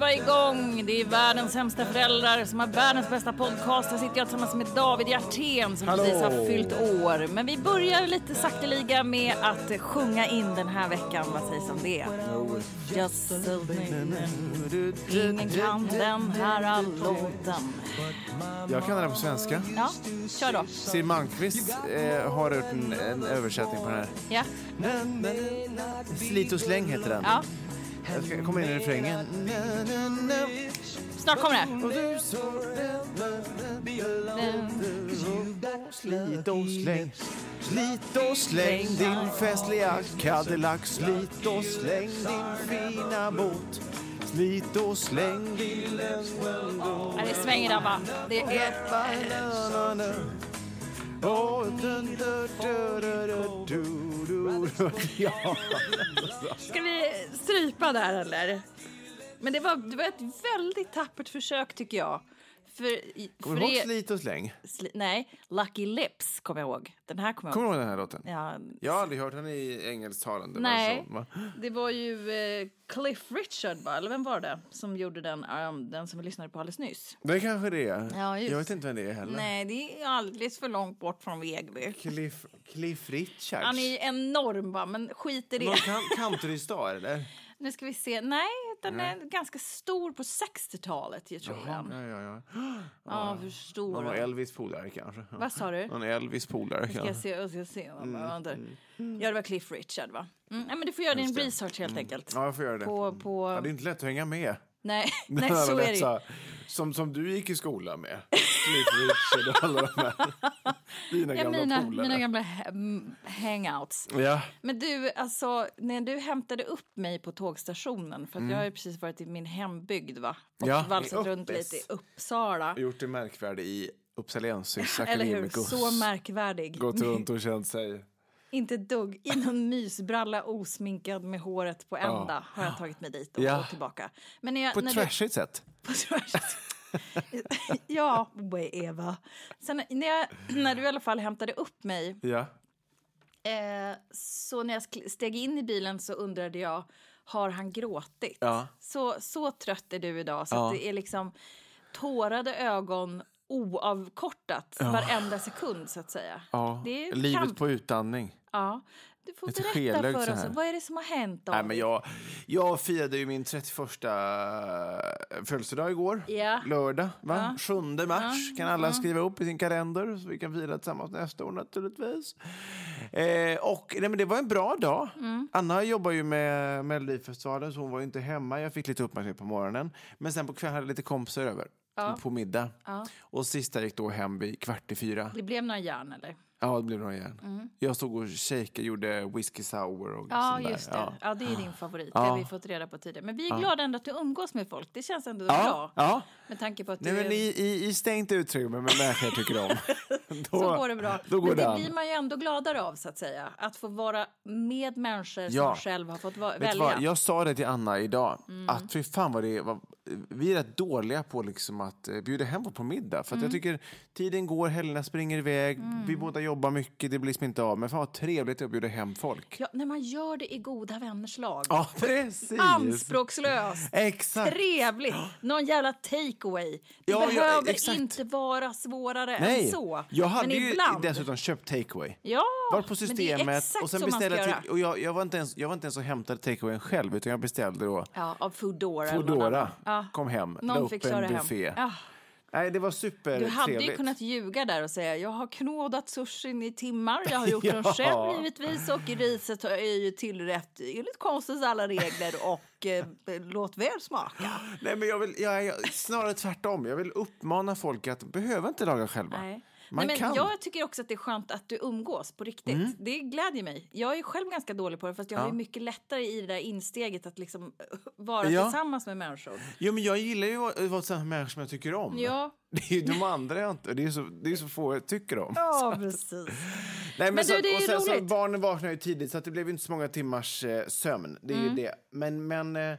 Ja, vi var igång. Det är världens sämsta föräldrar som har världens bästa podcast. Här sitter jag tillsammans med David Hjertén som precis har fyllt år. Men vi börjar lite sakteliga med att sjunga in den här veckan. Vad sägs om det? Just so Ingen kan den här låten. Jag kan den på svenska. Ja, kör då. Siw Malmkvist eh, har gjort en, en översättning på den här. Ja, Slit och släng heter den. ja. Jag ska komma in i refrängen. Snart kommer det. Slit och släng, slit och släng din festliga Cadillac. Slit och släng din fina båt. Slit och släng din det svänger där va. Det är... Oh, dun, dun, dun. Ja. Ska vi strypa där eller? Men det var, det var ett väldigt tappert försök tycker jag. För, Kommer du ihåg Slit och släng? Sli- nej, Lucky Lips kommer jag ihåg. Den här kommer jag Kommer ihåg. du ihåg den här låten? Ja, Jag har aldrig hört den i engelsktalande Nej. version. va? det var ju eh, Cliff Richard, va? eller vem var det som gjorde den, um, den som vi lyssnade på alldeles nyss? Det kanske det är. Ja, just jag vet inte vem det är heller. Nej, det är alldeles för långt bort från Vegby. Cliff, Cliff Richards. Han är ju enorm, va? men skit i det. Någon kan, countrystar, eller? Nu ska vi se. Nej, den är ganska stor på 60-talet, jag tror jag. Ja, ja, ja. Ja, förstår Någon. Elvis polare kanske. Vad sa du? Någon Elvis polare Ska jag kanske. se, jag ska se. Vänta. Ja, det var Cliff Richard, va? Mm, ja, men du får göra din research helt enkelt. Ja, jag får göra det. På, på... Ja, det är inte lätt att hänga med. Nej, nej så är det ju. dessa- Som, som du gick i skolan med. Cliff Richard och alla de här. Dina Ja, gamla mina, polare. mina gamla ha- mm, hangouts. Ja. Men du, alltså, när du hämtade upp mig på tågstationen, för att Mm. jag har ju precis varit i min hembygd, va? Och Ja, valsat runt lite i Uppsala. Gjort det märkvärde i Uppsalensis? Academicus. Så märkvärdig. Gått runt och känt sig... Inte dugg. I någon mysbralla osminkad med håret på ända har jag tagit mig dit och, Ja. tillbaka. Men jag, På ett trashigt sätt. På tvärs. ja, Eva. Sen när, jag, när du i alla fall hämtade upp mig Ja. eh, så när jag steg in i bilen så undrade jag har han gråtit? Ja. Så, så trött är du idag så Ja. det är liksom tårade ögon oavkortat varenda sekund så att säga. ja. Det är Livet kamp. på utandning. Ja. Du får berätta skelögd för oss, vad är det som har hänt då? Nej, men jag, jag firade ju min 31 födelsedag igår. Ja. Lördag, va? Ja. 7 mars kan alla skriva upp i sin kalender så vi kan fira tillsammans nästa år naturligtvis. Eh, och nej, men det var en bra dag. Mm. Anna jobbar ju med Melodifestivalen så hon var inte hemma. Jag fick lite uppmärksamhet på morgonen. Men sen på kvällen hade jag lite kompisar över. På middag. Ja. Och sista gick då hem vid kvart i fyra. Det blev några järn eller? Ja, det blev några igen. Jag stod och shakade, gjorde whisky sour och Ja, sånt där. just det. Ja. Ja. det är din favorit. Ja. Det har vi fått reda på tidigare. Men vi är glada ändå att du umgås med folk. Det känns ändå Ja, bra. ja. Med tanke på att Nej, du men i, i, I stängt utrymme med människor jag tycker om. då, så går det bra. Då går men det, blir man ju ändå gladare av så att säga. Att få vara med människor som Ja. själv har fått va- välja. Mm. vad? Jag sa det till Anna idag. Att fy fan vad det var vi är rätt dåliga på liksom att eh, bjuda hem på middag. För Mm. jag tycker tiden går, helgerna springer iväg, vi båda jobbar mycket, det blir liksom inte av. Men fan vad trevligt att bjuda hem folk. Ja, när man gör det i goda vänners lag. Ja, precis. Anspråkslöst. Exakt. Trevligt! Någon jävla takeaway. Det Ja, ja, behöver exakt. inte vara svårare Nej, än så. jag hade men ju ibland... dessutom köpt takeaway. Ja, Var på systemet och sen beställde och jag, jag, var inte ens, jag var inte ens och hämtade takeawayen själv utan jag beställde då Ja, av Foodora. Foodora. Ja. Kom hem, la Någon upp fick en köra hem. buffé. Ja. Nej, det var supertrevligt. Du hade ju kunnat ljuga där och säga jag har knådat sushin i timmar, jag har gjort den Ja. själv givetvis och riset är ju tillrätt enligt konstens alla regler och eh, låt väl smaka. Nej, men jag vill, jag, jag, snarare tvärtom. Jag vill uppmana folk att behöver inte laga själva. Nej. Man Nej, men kan. Mm. Jag tycker också att det är skönt att du umgås på riktigt. Det glädjer mig. Jag är själv ganska dålig på det fast jag har ju mycket lättare i det där insteget att liksom eh, vara Ja. tillsammans med människor. Jo, men jag gillar ju att vara sådana människor som jag tycker om. Ja. Det är ju de andra jag inte, det är så, det är så få jag tycker om. Ja, precis. Nej, men Men så, du, det är och ju sen, så roligt. barnen vaknade ju tidigt så att det blev inte så många timmars eh, sömn. Det är Mm. ju det. Men, men eh,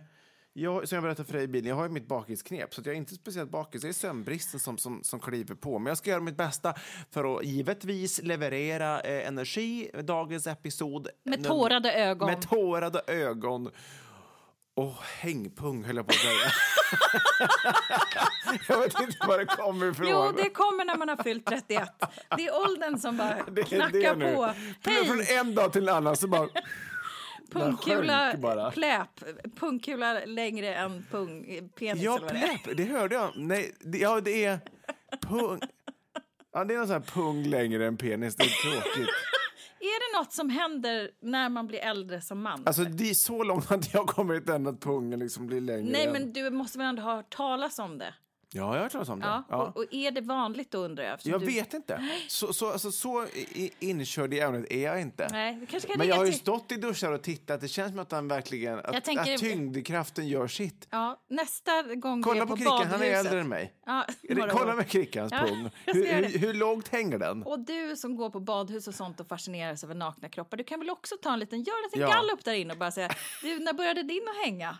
jag, som jag berättade för dig i bilen, jag har ju mitt bakisknep så att jag är inte speciellt bakis. Det är sömnbristen som, som, som kliver på. Men jag ska göra mitt bästa för att givetvis leverera eh, energi dagens episod. Med tårade ögon. Med tårade ögon. Och hängpung höll jag på att säga. jag vet inte var det kommer ifrån. Jo, det kommer när man har fyllt 31. Det är åldern som bara Det är knackar det nu. på. Från- Från Hej! en dag till en annan så bara... Pungkula, bara. pläp. Pungkula längre än pung, penis Ja, eller vad det är. pläpp, det hörde jag. Nej, det, ja, det är pung... Ja, det är någon sån här pung längre än penis. Det är tråkigt. Är det något som händer när man blir äldre som man? Alltså, det är så långt att jag kommer inte än att pungen liksom blir längre. Nej, än- men du måste väl ändå ha hört talas om det? Ja, jag har hört talas om det. Ja. Ja. Och, och är det vanligt då undrar jag? Jag du... vet inte. Så, så, alltså, så inkörd i ämnet är jag inte. Nej, det kanske kan Men jag har ju stått i duschar och tittat. Det känns som att, han verkligen, att, tänker- att tyngdkraften gör sitt. Ja, nästa gång Kolla är på på Krickan, han är äldre än mig. Ja, Kolla med Krickans Ja, pung. jag Hur, hur, hur lågt hänger den? Och du som går på badhus och sånt och fascineras över nakna kroppar, du kan väl också ta en liten, gör en liten Ja. gallup där inne och bara säga, du, när började din att hänga?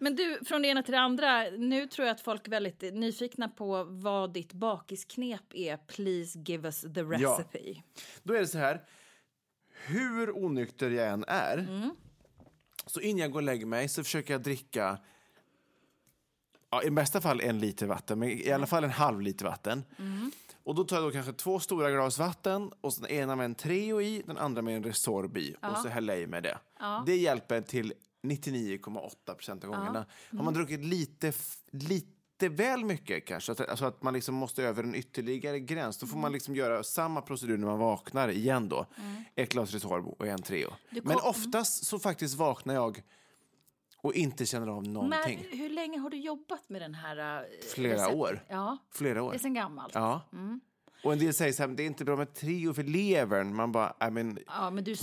Men du, från det ena till det andra, nu tror jag att folk väldigt nyfikna på vad ditt bakisknep är. Please give us the Ja. recipe. Då är det så här. Hur onykter jag än är, Mm. så innan jag går och lägger mig så försöker jag dricka ja, i bästa fall en liter vatten, men i alla fall en halv liter vatten. Mm. Och då tar jag då kanske två stora glas vatten och så den ena med en Treo i, den andra med en Resorb i och så häller jag i med det. Det hjälper till 99,8 procent av gångerna. Har man druckit lite, f- lite väl mycket kanske, att- alltså att man liksom måste över en ytterligare gräns, då får man liksom göra samma procedur när man vaknar igen då. Ett glas Resorb och en Treo. Men oftast så faktiskt vaknar jag och inte känner av Men någonting. hur länge har du jobbat med den här? eh, Flera receptet? år. Ja, Flera år. det är sen gammalt. Ja. Och en del säger så här, det är inte bra med Treo för levern. Man bara, I mean, Ja, men du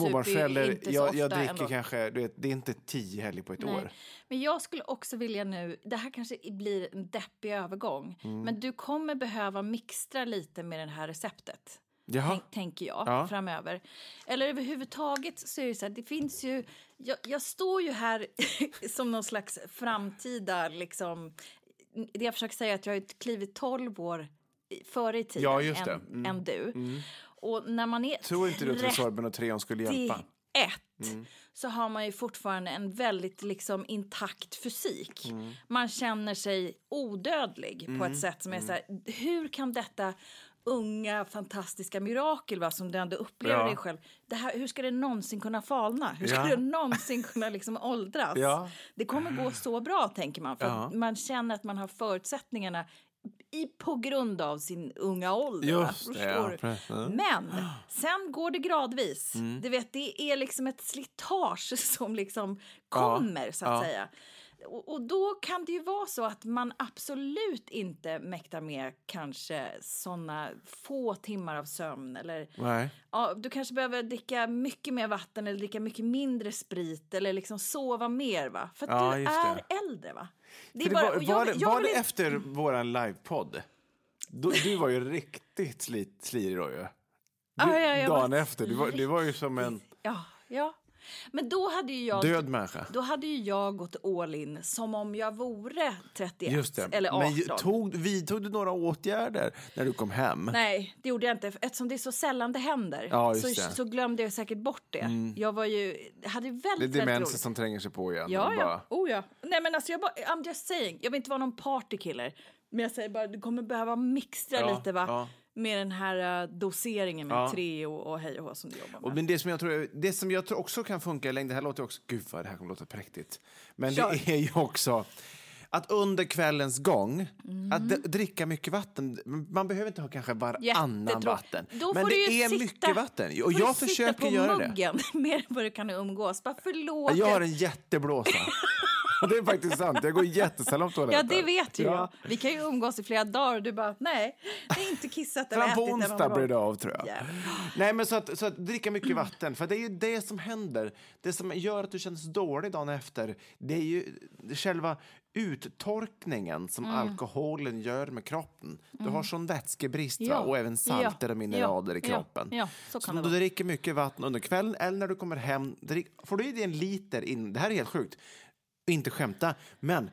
ju inte så jag, jag dricker ändå. kanske, du vet, det är inte tio helger på ett Nej. år. Men jag skulle också vilja nu, det här kanske blir en deppig övergång, Mm. men du kommer behöva mixtra lite med det här receptet. Jaha. Tänk, tänker jag Ja. framöver. Eller överhuvudtaget så är det så här, det finns ju, jag, jag står ju här som någon slags framtida liksom, det jag försöker säga är att jag har klivit 12 år före i tiden Ja, just än, det. Mm. än du. Och när man är Tror inte du att Resorben och Treon skulle hjälpa? 31 så har man ju fortfarande en väldigt liksom intakt fysik. Man känner sig odödlig på ett sätt som är så här, hur kan detta unga fantastiska mirakel va, som du ändå upplever Ja. dig själv, det här, hur ska det någonsin kunna falna? Hur ska Ja. det någonsin kunna liksom åldras? Ja. Det kommer gå så bra tänker man, för Ja. man känner att man har förutsättningarna i, på grund av sin unga ålder. Just det, ja. Mm. Men sen går det gradvis. Du vet, det är liksom ett slitage som liksom kommer, så att ja. säga. Och, och då kan det ju vara så att man absolut inte mäktar med kanske såna få timmar av sömn. Eller, Nej. ja, du kanske behöver dricka mycket mer vatten eller dricka mycket mindre sprit eller liksom sova mer. va? För att Ja, du är det. äldre. va? Det är bara- var, jag- var, det, jag var det inte- efter våran livepodd? Då- Du var ju riktigt slit, slirig då ju. Du, Ja, ja, jag dagen efter, du var, du var ju som en... Ja, ja. Men då hade ju jag... Död människa. Då hade ju jag gått all in som om jag vore 31 Just det. eller 18. Men tog, vidtog du några åtgärder när du kom hem? Nej, det gjorde jag inte. Eftersom det är så sällan det händer Ja, så, det. Mm. så glömde jag säkert bort det. Jag var ju, hade väldigt, Det är demensen som tränger sig på igen. Ja, och bara- ja. Oh, ja. Nej, men alltså, jag bara, I'm just saying. Jag vill inte vara någon partykiller. Men jag säger bara, du kommer behöva mixtra Ja, lite va? ja. Med den här uh, doseringen med Ja. tre och, och hej och hå som du jobbar med. Och, men det som, jag tror, det som jag tror också kan funka i längden, det här låter också, gud vad det här kommer låta präktigt. Men Kör. det är ju också att under kvällens gång, Mm. att dricka mycket vatten. Man behöver inte ha kanske varannan vatten. Då men det är sitta, mycket vatten. Och jag försöker sitta på göra det. muggen mer än vad du kan umgås. Bara förlåt. Jag har en jätteblåsa. Det är faktiskt sant, jag går jättesällan på Ja, toaletten. det vet ju Ja. jag. Vi kan ju umgås i flera dagar och du bara, nej, det är inte kissat eller på ätit eller onsdag blir det av, tror jag. Jävlar. Nej, men så att, så att dricka mycket vatten, för det är ju det som händer. Det som gör att du känns dålig dagen efter, det är ju själva uttorkningen som Mm. alkoholen gör med kroppen. Du har sån vätskebrist? Ja. och även salter Ja. och mineraler Ja. i kroppen. Så kan om du dricker mycket vatten under kvällen eller när du kommer hem, drick, får du i dig en liter in, det här är helt sjukt, inte skämta, men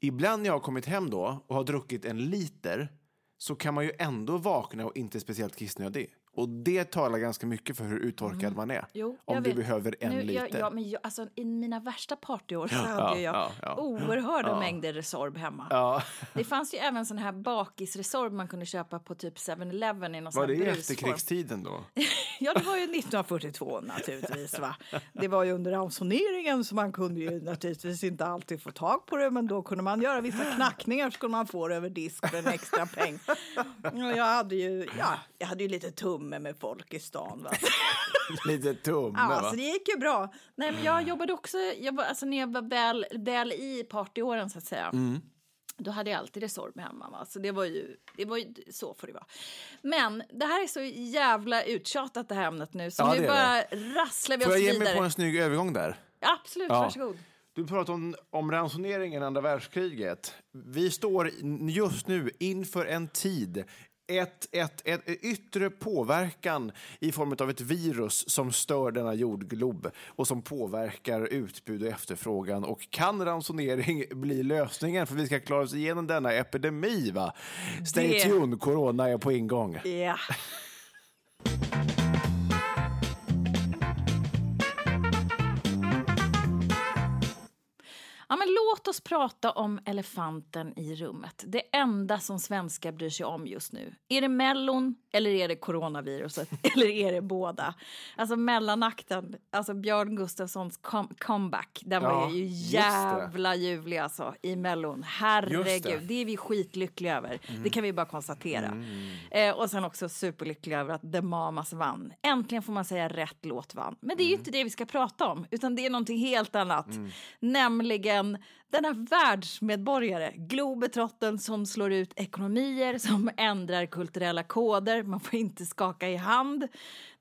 ibland när jag har kommit hem då och har druckit en liter så kan man ju ändå vakna och inte speciellt kissnödig. Och det talar ganska mycket för hur uttorkad man är. Mm. Jo, om du vet. behöver en Nu, liter. Jag, ja, men jag, alltså, I mina värsta partyår så Ja, hade jag ja, ja. oerhörda mängder Resorb hemma. Ja. Det fanns ju även sån här bakisresorb man kunde köpa på typ 7-Eleven i någon sån Var det brusform. efterkrigstiden då? Ja, det var ju 1942 naturligtvis. Va? Det var ju under ransoneringen så man kunde ju naturligtvis inte alltid få tag på det men då kunde man göra vissa knackningar så kunde man få det över disk för en extra peng. Och jag hade ju, ja, jag hade ju lite tumme med folk i stan. Va? Lite tumme Ja, va? så det gick ju bra. Nej, men jag jobbade också, jag var, alltså när jag var väl, väl i partyåren så att säga. Mm. Då hade jag alltid Resorb hemma. Va? Så det var, ju, det var ju så får det vara. Men det här är så jävla uttjatat det här ämnet nu. Så Ja, nu det bara är rasslar vi Får oss jag ge vidare. mig på en snygg övergång där? Absolut, Ja. varsågod. Du pratar om, om ransoneringen andra världskriget. Vi står just nu inför en tid ett, ett, ett, yttre påverkan i form av ett virus som stör denna jordglob och som påverkar utbud och efterfrågan. Och kan ransonering bli lösningen för vi ska klara oss igenom denna epidemi? Va? Stay Det- tuned, corona är på ingång. Ja. Ja, men låt oss prata om elefanten i rummet. Det enda som svenskar bryr sig om just nu. Är det Mellon eller är det coronaviruset? eller är det båda? Alltså mellanakten, alltså Björn Gustafssons com- comeback, den Ja, var ju jävla ljuvlig alltså i Mellon. Herregud, det. det är vi skitlyckliga över. Mm. Det kan vi bara konstatera. Eh, och sen också superlyckliga över att The Mamas vann. Äntligen får man säga rätt låt vann. Men det är ju Mm. inte det vi ska prata om, utan det är någonting helt annat. Nämligen denna världsmedborgare, globetrotten som slår ut ekonomier, som ändrar kulturella koder. Man får inte skaka i hand.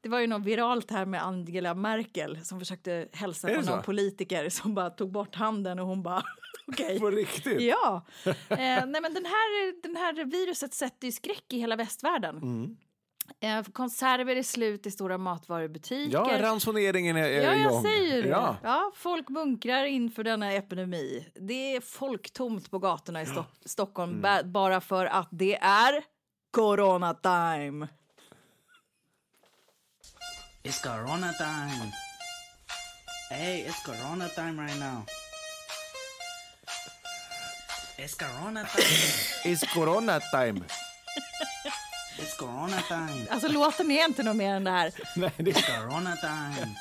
Det var ju något viralt här med Angela Merkel som försökte hälsa på någon så? politiker som bara tog bort handen och hon bara okej. På riktigt? Ja. Eh, nej, men den här, den här viruset sätter ju skräck i hela västvärlden. Mm. Eh, konserver är slut i stora matvarubutiker. Ja, ransoneringen är, är Ja, jag igång. säger det. Ja. Ja. folk bunkrar inför denna epidemi. Det är folktomt på gatorna i Sto- Stockholm Mm. ba- bara för att det är corona time. It's Corona time. Hey, it's Corona time right now. It's Corona time. It's corona time. It's Corona time. Alltså låten är inte något mer än det här. Nej, det Corona time.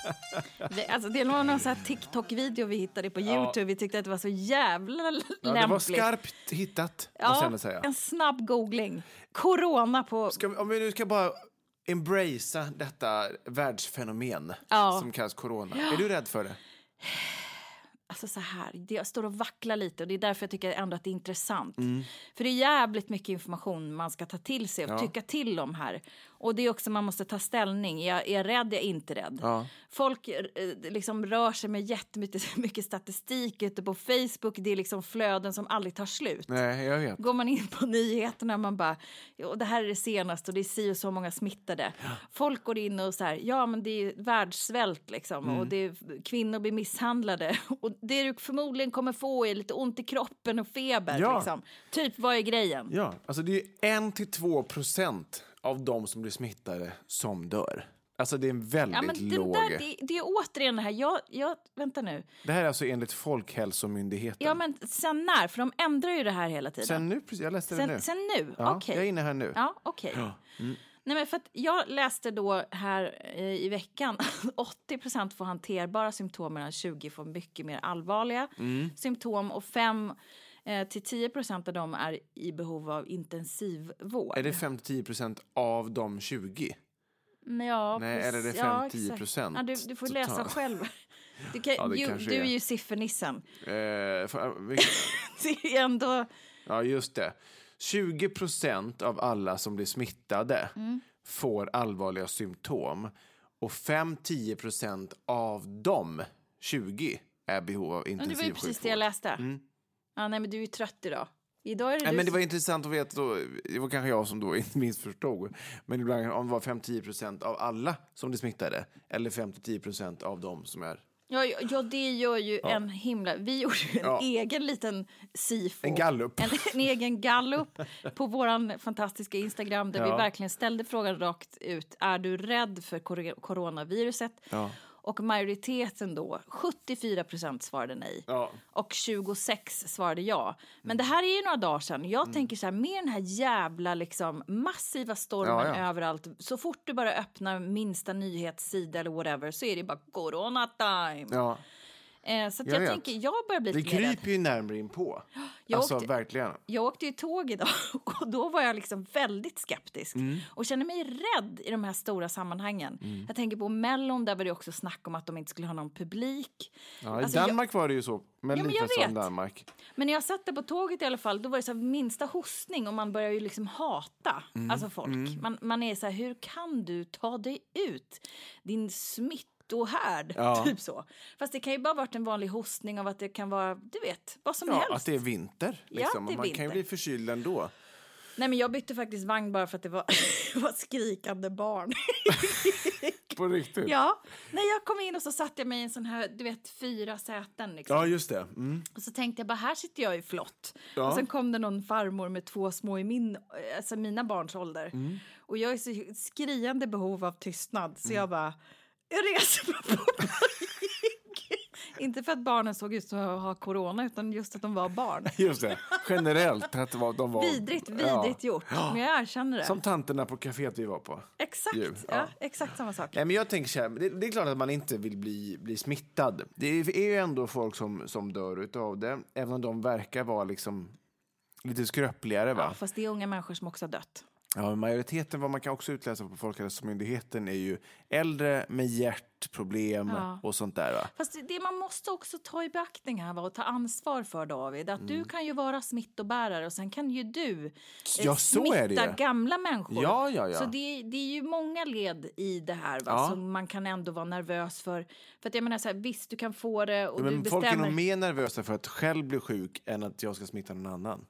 Det, alltså, det var någon sån här TikTok-video vi hittade på Youtube. Vi tyckte att det var så jävla Ja, lämpligt. det var skarpt hittat, måste jag säga. en snabb googling. Corona på... Ska vi, om vi nu ska bara embracea detta världsfenomen Ja. som kallas corona. Är du rädd för det? Alltså så här, det- jag står och vacklar lite och det är därför jag tycker ändå att det är intressant. Mm. För det är jävligt mycket information man ska ta till sig och Ja. tycka till om här. Och det är också man måste ta ställning. Jag är rädd, jag är inte rädd. Ja. Folk eh, liksom rör sig med jättemycket mycket statistik ute på Facebook. Det är liksom flöden som aldrig tar slut. Nej, jag vet. Går man in på nyheterna och man bara, ja, det här är det senaste och det är si och så många smittade. Folk går in och så här, ja men det är världssvält liksom Mm. och det är, kvinnor blir misshandlade. Och det du förmodligen kommer få är lite ont i kroppen och feber. Ja. Liksom. Typ, vad är grejen? Ja, alltså det är en till två procent av de som blir smittade som dör. Alltså det är en väldigt Ja, men låg... där, det, det är återigen det här, jag, jag, vänta nu. Det här är alltså enligt Folkhälsomyndigheten. Ja men sen när? För de ändrar ju det här hela tiden. Sen nu, precis, jag läste det nu. sen, sen nu? ja, Okej. Jag är inne här nu. Ja, okej. Mm. Nej, men för att jag läste då här eh, i veckan att 80% får hanterbara symptom medan 20 får mycket mer allvarliga Mm. symptom och 5 eh, till 10% av dem är i behov av intensivvård. Är det 5-10 procent av de 20? Men Ja, Nej, precis. eller är det Ja, 5-10%? exakt. Ja, du, du får läsa totalt? själv. Du, kan, Ja, ju, du är är. ju siffernissen. Eh, för, vilka- Det är ändå... ja, just det. 20 procent av alla som blir smittade Mm. får allvarliga symptom. Och 5-10 procent av dem, 20, är behov av Men det var ju intensivsjukvård. precis det jag läste. Ja, nej, men du är ju trött idag. Idag är det Nej, men det som- var intressant att veta, då, det var kanske jag som då inte minst förstod, men ibland om det var 5-10 procent av alla som blir smittade eller 5-10 procent av dem som är... Ja, ja, ja, det gör ju en himla... Vi gjorde ju en Ja. egen liten sifo. En gallup. En, en egen gallup på vår fantastiska Instagram där vi Ja. verkligen ställde frågan rakt ut. Är du rädd för coronaviruset? Och majoriteten då, 74 procent svarade nej. Ja. Och 26 svarade ja. Men det här är ju några dagar sedan. Jag tänker så här, med den här jävla liksom massiva stormen Ja, ja. överallt. Så fort du bara öppnar minsta nyhetssida eller whatever så är det bara corona time. Eh, så Jag jag, vet. tänker, jag börjar bli det kryper ju närmare in på. Jag Alltså åkte- verkligen. Jag åkte ju tåg idag och då var jag liksom väldigt skeptisk Mm. och känner mig rädd i de här stora sammanhangen. Mm. Jag tänker på Mellon, där var det också snack om att de inte skulle ha någon publik. Ja, I Alltså, jag- Danmark var det ju så. Men Ja, men jag vet. Danmark. Men när jag satt där på tåget i alla fall, då var det så här minsta hostning och man börjar ju liksom hata Mm. alltså folk. Man, man är så här, hur kan du ta dig ut? Din smittohärd, Ja. typ så. Fast det kan ju bara varit en vanlig hostning av att det kan vara, du vet, vad som Ja, helst. att det är vinter. Ja, Liksom. det är Man kan ju bli förkyld ändå. Nej men jag bytte faktiskt vagn bara för att det var, var skrikande barn. På riktigt. ja, när jag kom in och så satte jag mig i en sån här, du vet, fyra säten liksom. Ja, just det. Mm. Och så tänkte jag bara, här sitter jag i flott. Ja. Och sen kom det någon farmor med två små i min, alltså mina barns ålder. Mm. Och jag är så skriande behov av tystnad så jag bara, jag reser mig på. Inte för att barnen såg ut att ha corona utan just att de var barn. Just det. Generellt. Att det var, de var, Vidrigt, Ja. vidrigt gjort. Men jag erkänner det. Som tanterna på kaféet vi var på. Exakt, ja. ja. exakt samma sak. Nej, men jag tänker så här, det, det är klart att man inte vill bli, bli smittad. Det är, är ju ändå folk som, som dör utav det, även om de verkar vara liksom lite skröpligare. Va? Ja, fast det är unga människor som också har dött. Ja, majoriteten, vad man kan också utläsa på Folkhälsomyndigheten, är ju äldre med hjärtproblem Ja. och sånt där. Va? Fast det man måste också ta i beaktning här va, och ta ansvar för David, att Mm. du kan ju vara smittobärare och sen kan ju du eh, Ja, smitta gamla människor. Ja, ja, ja. Så det, det är ju många led i det här va, Ja. som man kan ändå vara nervös för. För att jag menar så här, visst du kan få det och du Men folk är bestämmer. nog mer nervösa för att själv bli sjuk än att jag ska smitta någon annan.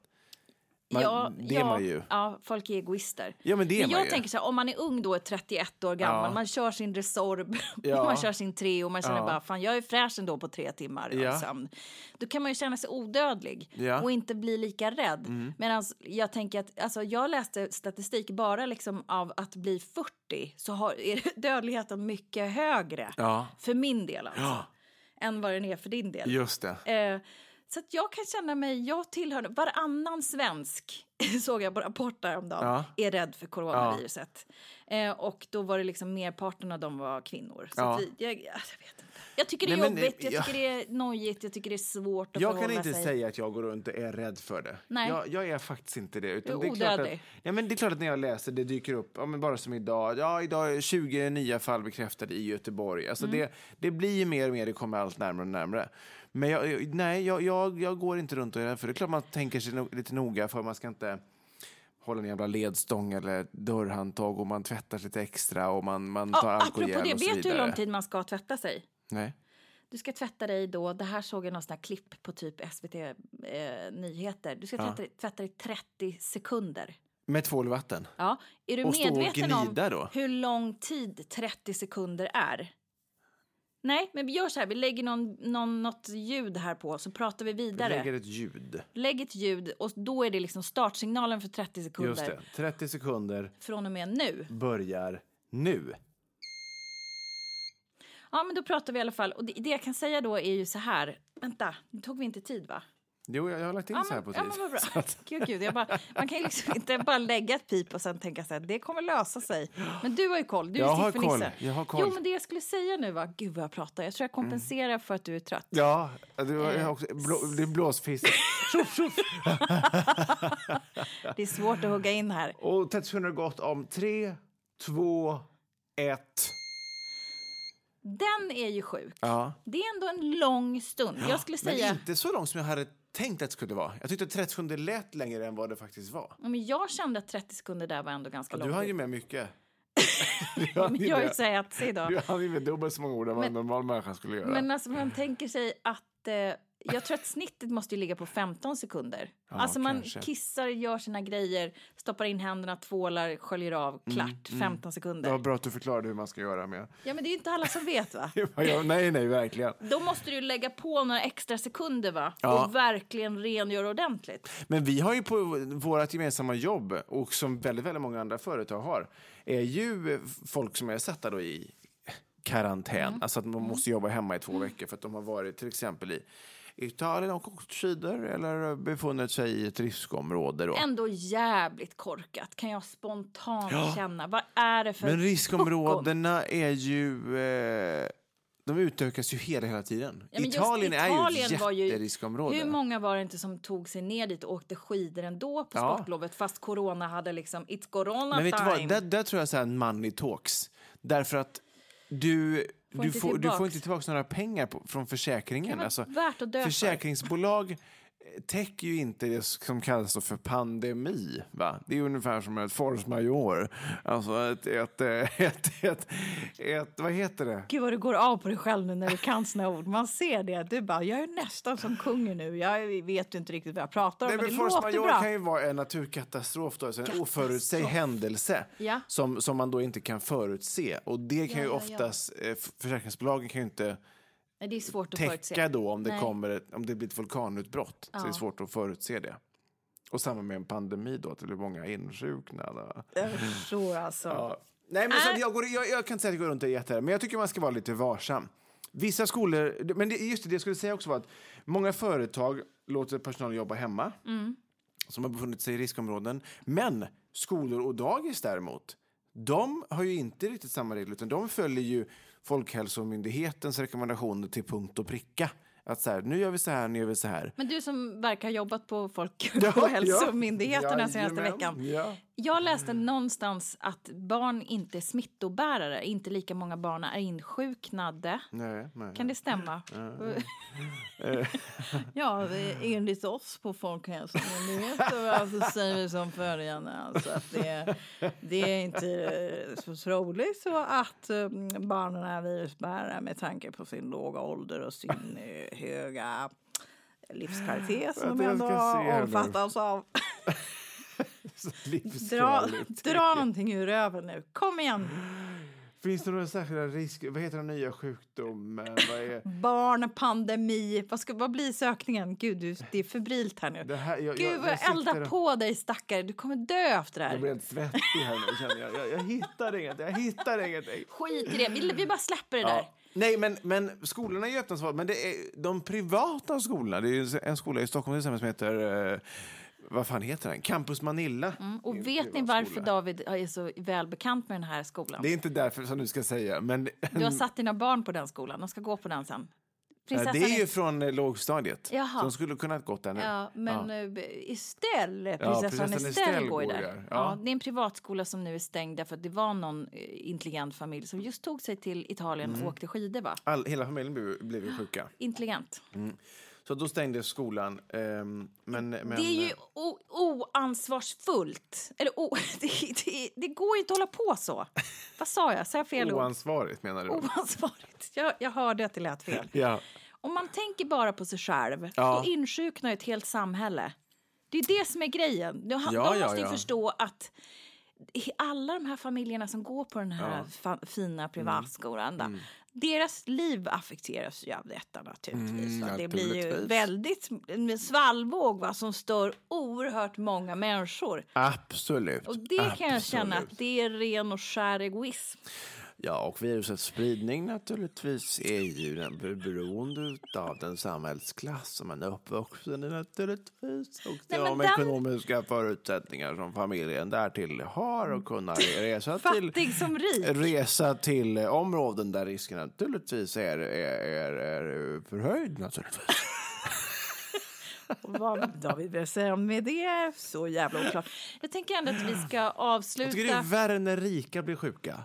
Man, ja, det ja, är man ju. Ja, folk är egoister. Ja, men det är men man jag ju. tänker så här, om man är ung då, är 31 år gammal, Ja. man kör sin Resorb, Ja. man kör sin Treo, man känner Ja. bara fan jag är fräsch ändå på tre timmar Ja. sömn. Då kan man ju känna sig odödlig. Mm. och inte bli lika rädd. Medan jag tänker att, alltså jag läste statistik bara liksom av att bli 40 så har, är dödligheten mycket högre. För min del alltså. Än vad den är för din del. Just det. Eh, så att jag kan känna mig, jag tillhör varannan svensk såg jag på Rapport häromdagen, Ja. är rädd för coronaviruset. Eh, och då var det liksom merparten av dem var kvinnor. Så Ja. vi, jag, jag vet inte. Jag tycker det är Nej, men, jobbigt, jag ja. tycker det är nojigt, jag tycker det är svårt att Jag kan inte sig. säga att jag går runt och är rädd för det. Nej. Jag, jag är faktiskt inte det. Utan är det, är klart att, ja, men det är klart att när jag läser det dyker upp, ja, men bara som idag, ja idag är 20 nya fall bekräftade i Göteborg. Alltså Mm. det, det blir ju mer och mer, det kommer allt närmare och närmare. Men jag, nej, jag, jag, jag går inte runt och är rädd för det. är klart man tänker sig no, lite noga för man ska inte hålla en jävla ledstång eller dörrhandtag och man tvättar lite extra och man, man tar Ja, alkohol apropå det, så vet du hur lång tid man ska tvätta sig? Nej. Du ska tvätta dig då, det här såg jag någon sån klipp på typ SVT eh, Nyheter. Du ska tvätta, dig- tvätta dig 30 sekunder. Med tvål och vatten? Ja, är du Och medveten om då? hur lång tid 30 sekunder är? Nej, men vi gör så här, vi lägger någon, någon, något ljud här på så pratar vi vidare. lägger ett ljud. Lägg ett ljud och då är det liksom startsignalen för 30 sekunder Just det. 30 sekunder från och med nu. börjar nu. Ja, men då pratar vi i alla fall. Och det, det jag kan säga då är ju så här. Vänta, nu tog vi inte tid va? Jo, jag, jag har lagt in Ja, så här men, på ja, men bra. Gud, gud, jag bara, man kan ju liksom inte bara lägga ett pip och sen tänka så här, det kommer lösa sig. Men du har ju koll, du Jag har koll, jag har koll. Jo, men det jag skulle säga nu var, gud vad jag pratar, jag tror jag kompenserar för att du är trött. Ja, du Eh, också, blå, det är blåsfisk. Det är svårt att hugga in här. Och 30 sekunder har gått om tre, två, ett. Den är ju sjuk. Ja. Det är ändå en lång stund. Jag skulle Men säga, inte så långt som jag hade tänkt att det skulle vara. Jag tyckte att 30 sekunder lät längre än vad det faktiskt var. Ja, men jag kände att 30 sekunder där var ändå ganska Du långt. har ju med mycket. Du Ja, hann men ju jag med- så här att då. Du hann ju med dubbelt så många ord än vad en normal människa skulle göra. Men alltså man tänker sig att eh, jag tror att snittet måste ju ligga på 15 sekunder. alltså man kanske. kissar, gör sina grejer, stoppar in händerna, tvålar, sköljer av, klart, 15 sekunder. Det var bra att du förklarade hur man ska göra med. Ja men det är ju inte alla som vet va? Ja, nej, nej, verkligen. Då måste du lägga på några extra sekunder va? Ja. Och verkligen rengöra ordentligt. Men vi har ju på vårt gemensamma jobb, och som väldigt, väldigt många andra företag har, är ju folk som är satta då i karantän. Mm. Alltså att man måste jobba hemma i två veckor för att de har varit till exempel i Italien och åkt skidor eller befunnit sig i ett riskområde. Då. Ändå jävligt korkat kan jag spontant känna. Vad är det för Men riskområdena är ju... Eh, de utökas ju hela, hela tiden. Ja, just Italien, är ju Italien ett ju- jätteriskområde. Hur många var det inte som tog sig ner dit och åkte skidor ändå på Ja. sportlovet fast corona hade liksom, it's corona Men vet time. vad, där, där tror jag så här money talks. Därför att du, Får du, får, du får inte tillbaka några pengar på, från försäkringen. Vara värt att dö för. försäkringsbolag eh, täcker ju inte det som kallas för pandemi. Va? Det är ungefär som ett force majeure. Alltså ett, ett, eh, ett, ett, ett, vad heter det? Gud vad du går av på dig själv nu när du kan såna ord. Man ser det. Du bara, jag är nästan som kungen nu. Jag vet inte riktigt vad jag pratar om, Nej, men men det force låter majeure bra. kan ju vara en naturkatastrof, då, alltså en oförutsedd händelse Ja. som, som man då inte kan förutse. Och det kan Ja, ju ja, ja. oftast, eh, försäkringsbolagen kan ju inte det är svårt att täcka förutse. då om det, Nej. kommer, om det blir ett vulkanutbrott. Så det är svårt att förutse det. Och samma med en pandemi då, att det blir många insjuknade. Jag förstår alltså. Ja. Nej, men så Äh. jag, går, jag, jag kan inte säga att jag går runt och är jätte, men jag tycker man ska vara lite varsam. Vissa skolor, men det, just det, det jag skulle säga också var att många företag låter personal jobba hemma Mm. som har befunnit sig i riskområden. Men skolor och dagis däremot, de har ju inte riktigt samma regler utan de följer ju Folkhälsomyndighetens rekommendationer till punkt och pricka. Att så här, nu gör vi så här, nu gör vi så här. Men du som verkar ha jobbat på Ja, Folkhälsomyndigheten ja. den senaste Jajamän. veckan. Ja. Jag läste någonstans att barn inte är smittobärare. Inte lika många barn är insjuknade. Nej, nej. Kan det stämma? ja, enligt oss på Folkhälsomyndigheten så säger vi som följande. Alltså att det, det är inte så troligt så att eh, barnen är virusbärare med tanke på sin låga ålder och sin eh, höga livskvalitet som de ändå omfattas av. Dra, dra någonting ur röven nu. Kom igen! Finns det några särskilda risker? Vad heter den nya sjukdomen? Vad är... Barn, pandemi. Vad, ska, vad blir sökningen? Gud, du, det är febrilt här nu. Det här, jag, Gud, vad jag eldar på dig, stackare. Du kommer dö efter det Jag blir här. helt svettig här nu känner jag. Jag, jag hittar inget, jag hittar ingenting. Skit i det. Vi, vi bara släpper det där. Ja. Nej, men, men skolorna är ju öppna men det är de privata skolorna. Det är en skola i Stockholm till exempel som heter, eh, vad fan heter den? Campus Manilla. Mm, Och vet ni varför skola. David är så välbekant med den här skolan? Det är inte därför som du ska säga, men Du har satt dina barn på den skolan, de ska gå på den sen. Prinsessan det är ju från eh, lågstadiet. Jaha. De skulle kunna gått där nu. Ja, men Ja. eh, Estelle, Ja, prinsessan prinsessan Estelle Estelle går ju där. där. Ja. Ja. det är en privatskola som nu är stängd därför att det var någon eh, intelligent familj som just tog sig till Italien Mm. och åkte skidor va? All, hela familjen blev, blev ju sjuka. Intelligent. Så då stängdes skolan. ehm, men, men, det är ju oansvarsfullt. Eller o- det, det, det går ju inte att hålla på så. Vad sa jag? Sa jag fel? Oansvarigt menar du? Oansvarigt. Jag, jag hörde att det lät fel. Ja. Om man tänker bara på sig själv, Ja. då insjuknar ett helt samhälle. Det är det som är grejen. De, Ja, de ja, måste ju ja. förstå att alla de här familjerna som går på den här fa- fina privatskolan, Mm. Deras liv affekteras ju av detta naturligtvis. Mm, det blir ju naturligtvis. väldigt en svallvåg va, som stör oerhört många människor. Absolut. Och det kan jag känna Absolut. att det är ren och skär egoism. Ja, och virusets spridning naturligtvis är ju den be- beroende av den samhällsklass som man är uppvuxen i naturligtvis. Och Nej, de den- ekonomiska förutsättningar som familjen därtill har och kunna resa till. Fattig som rik. Resa till områden där risken naturligtvis är, är, är, är förhöjd naturligtvis. Vad David vill säga med det så jävla oklart. Jag tänker ändå att vi ska Jag avsluta. tycker det är värre när rika blir sjuka.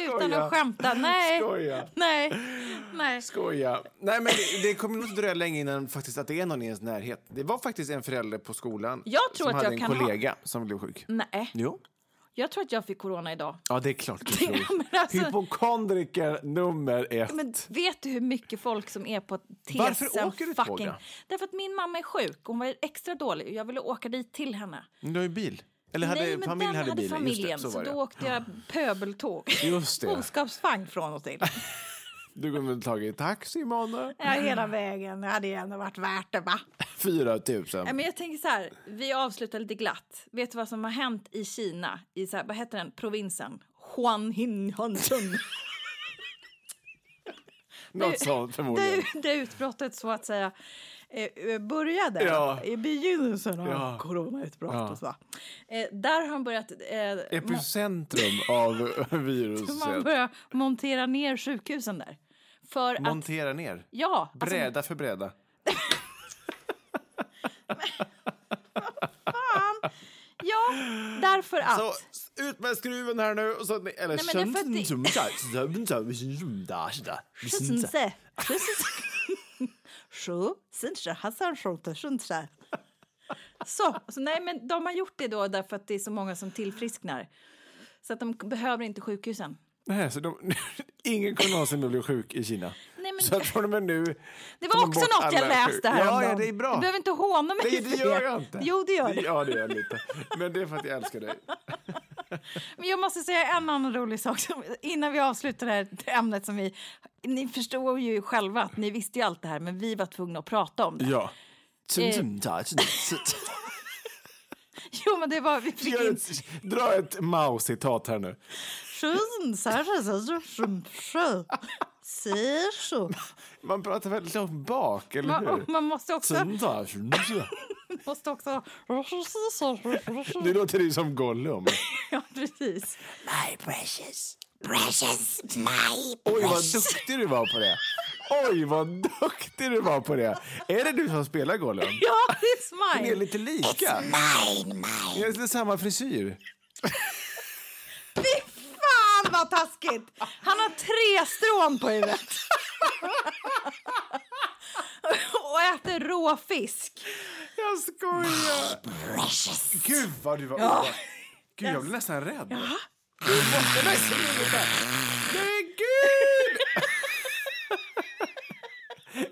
Utan att skämta. Nej. Skoja. Nej. Nej. Skoja. Nej, men det, det kommer nog inte dröja länge innan faktiskt att det är någon i ens närhet. Det var faktiskt en förälder på skolan Jag tror som att hade jag en kan ha- kollega som blev sjuk. Nej. Jo. Jag tror att jag fick corona idag. Ja, det är klart du tror. men alltså- Hypokondriker nummer ett. Men vet du hur mycket folk som är på tesen Varför åker du tåg fucking... då? Därför att min mamma är sjuk. Hon var extra dålig och jag ville åka dit till henne. Du har ju bil. Eller hade Nej, men den hade bilen. familjen. Det, så så då åkte jag pöbeltåg. Boskapsvagn från och till. Du kunde väl tagit taxi imorgon? Ja, hela vägen. Det hade ju ändå varit värt det, va? 4 000. Nej, men jag tänker så här, vi avslutar lite glatt. Vet du vad som har hänt i Kina? I så här, vad heter den provinsen? Huanhin Hansun. Något sånt förmodligen. Det, det utbrottet så att säga eh, började Ja. i begynnelsen av Ja. coronautbrottet. Ja. Så. Eh, där har han börjat, eh, Epicentrum av man viruset. börjar montera ner sjukhusen där. För att, Montera ner. ja, alltså, Bräda för bräda. ja, därför att. Så ut med skruven här nu. Och så, eller Nej, men det är för att. Så, så, nej men de har gjort det då därför att det är så många som tillfrisknar. Så att de behöver inte sjukhusen. Nej, så de, ingen kommer någonsin att bli sjuk i Kina. Nej, men så att från och med nu... Det var också något jag läste här Ja, ja, det är bra. Du behöver inte håna mig Nej, det gör jag inte. Jo, det gör det. Ja, det gör jag lite. Men det är för att jag älskar dig. Men jag måste säga en annan rolig sak som, innan vi avslutar det här ämnet som vi... Ni förstår ju själva att ni visste ju allt det här men vi var tvungna att prata om det. Ja. Jo men det var... Vi fick in... ett, dra ett Mao-citat här nu. Man pratar väldigt långt bak, eller Man, hur? man måste också... Måste också... Nu låter det som Gollum. Ja, precis. My precious, precious, my Oj, vad duktig du var på det. Oj, vad duktig du var på det. Är det du som spelar Gollum? Ja, it's Ni är mine. lite lika. Ni har lite samma frisyr. Fy fan vad taskigt! Han har tre strån på huvudet. Och äter rå fisk. Jag skojar. Gud, vad du var ja. Gud, jag blev nästan rädd. Du måste. Nej, gud!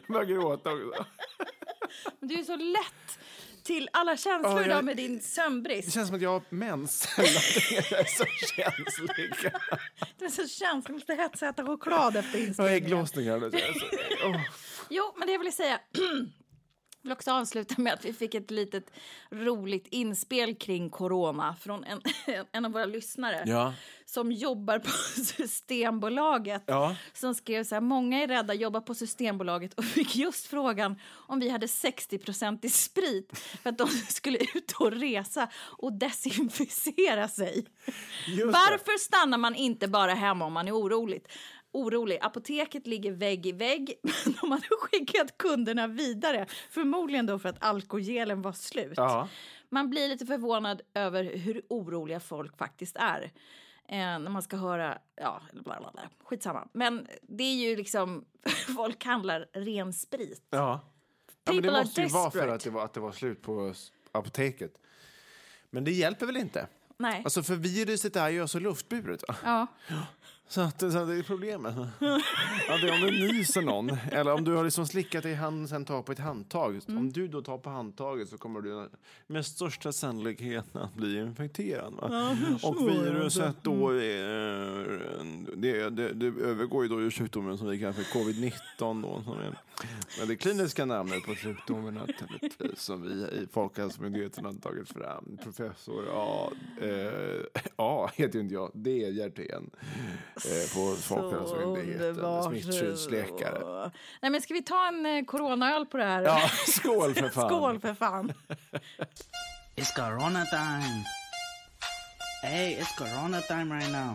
Jag gråta också. Men Du är så lätt till alla känslor Ja, jag- med din Det sömnbrist. känns som att jag har mens. Jag är så känslig. Du är så känslig, måste hetsäta choklad efter Jag har inspelningen. nu. Jag är så- åh. Jo, men det jag vill säga. vill också avsluta med att vi fick ett litet roligt inspel kring corona från en, en av våra lyssnare Ja. som jobbar på Systembolaget. Ja. Som skrev så här, många är rädda, jobbar på Systembolaget och fick just frågan om vi hade 60 i sprit för att de skulle ut och resa och desinficera sig. Varför stannar man inte bara hemma om man är orolig? Orolig. Apoteket ligger vägg i vägg, men de hade skickat kunderna vidare. Förmodligen då för att alkogelen var slut. Ja. Man blir lite förvånad över hur oroliga folk faktiskt är. Eh, när man ska höra, ja, bla bla bla. Skitsamma. Men det är ju liksom, folk handlar ren sprit. Ja. ja men det måste ju vara för att det var, att det var slut på apoteket. Men det hjälper väl inte? Nej. Alltså för viruset är ju alltså luftburet. Ja. Så, att, så att det är problemet. Ja, det är om du nyser någon, eller om du har liksom slickat dig i handen sen tar på ett handtag. Mm. Om du då tar på handtaget så kommer du med största sannolikhet att bli infekterad. Va? Och viruset då, Mm. är, det, det, det övergår ju då i sjukdomen som vi kallar för covid-19. Då, som är, men det kliniska namnet på sjukdomen naturligtvis, som vi i Folkhälsomyndigheten har tagit fram. Professor A, eh, A heter ju inte jag, D Hjertén eh, på Folkhälsomyndigheten, underbart. smittskyddsläkare. Nej, men ska vi ta en eh, coronaöl på det här? Ja, skål för fan! Skål för fan! It's Corona time. Hey, it's Corona time right now.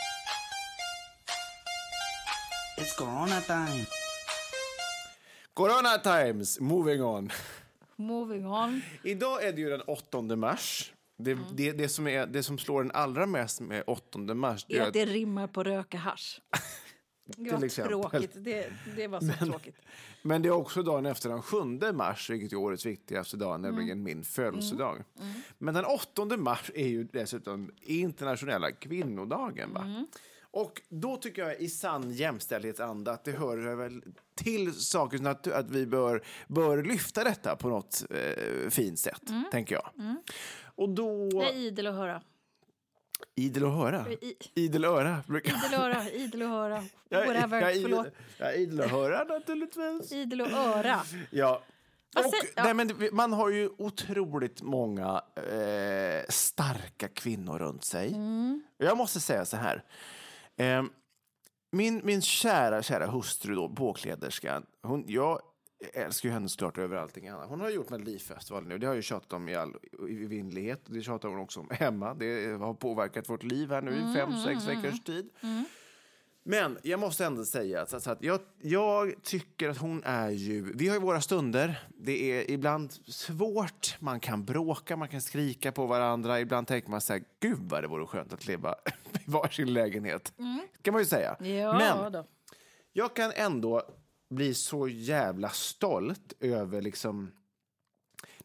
It's Corona time. Corona times, moving on. Moving on. Idag är det ju den 8 mars. Det, det, det, som är, det som slår den allra mest med 8 mars det är är att det rimmar på röka hasch. Det var exempel. tråkigt. Det, det var så tråkigt. Men det är också dagen efter den 7 mars, vilket är årets viktigaste dag, nämligen min födelsedag. Men den 8 mars är ju dessutom internationella kvinnodagen. Va? Och då tycker jag i sann jämställdhetsanda att det hör väl till saker att, att vi bör, bör lyfta detta på något eh, fint sätt, tänker jag. Och då... Jag är idel att höra. Idel att höra. I- Idel öra. brukar- Idel höra, idel att höra. Jag- Whatever, jag idel- förlåt. Jag är idel att höra naturligtvis. Idel att öra. Ja. Och, ja. nej, men det- man har ju otroligt många eh, starka kvinnor runt sig. Mm. Jag måste säga så här. Eh, min, min kära, kära hustru, då, påkläderskan, hon, jag älskar ju henne såklart över allting annat. Hon har gjort Melodifestivalen nu, det har jag ju tjatat om i all evinnerlighet. Det tjatar hon också om hemma. Det har påverkat vårt liv här nu i fem, sex veckors tid. Men jag måste ändå säga att, att jag, jag tycker att hon är ju... Vi har ju våra stunder. Det är ibland svårt. Man kan bråka, man kan skrika på varandra. Ibland tänker man så här, gud vad det vore skönt att leva i varsin lägenhet. kan man ju säga. Ja, Men då. jag kan ändå bli så jävla stolt över liksom...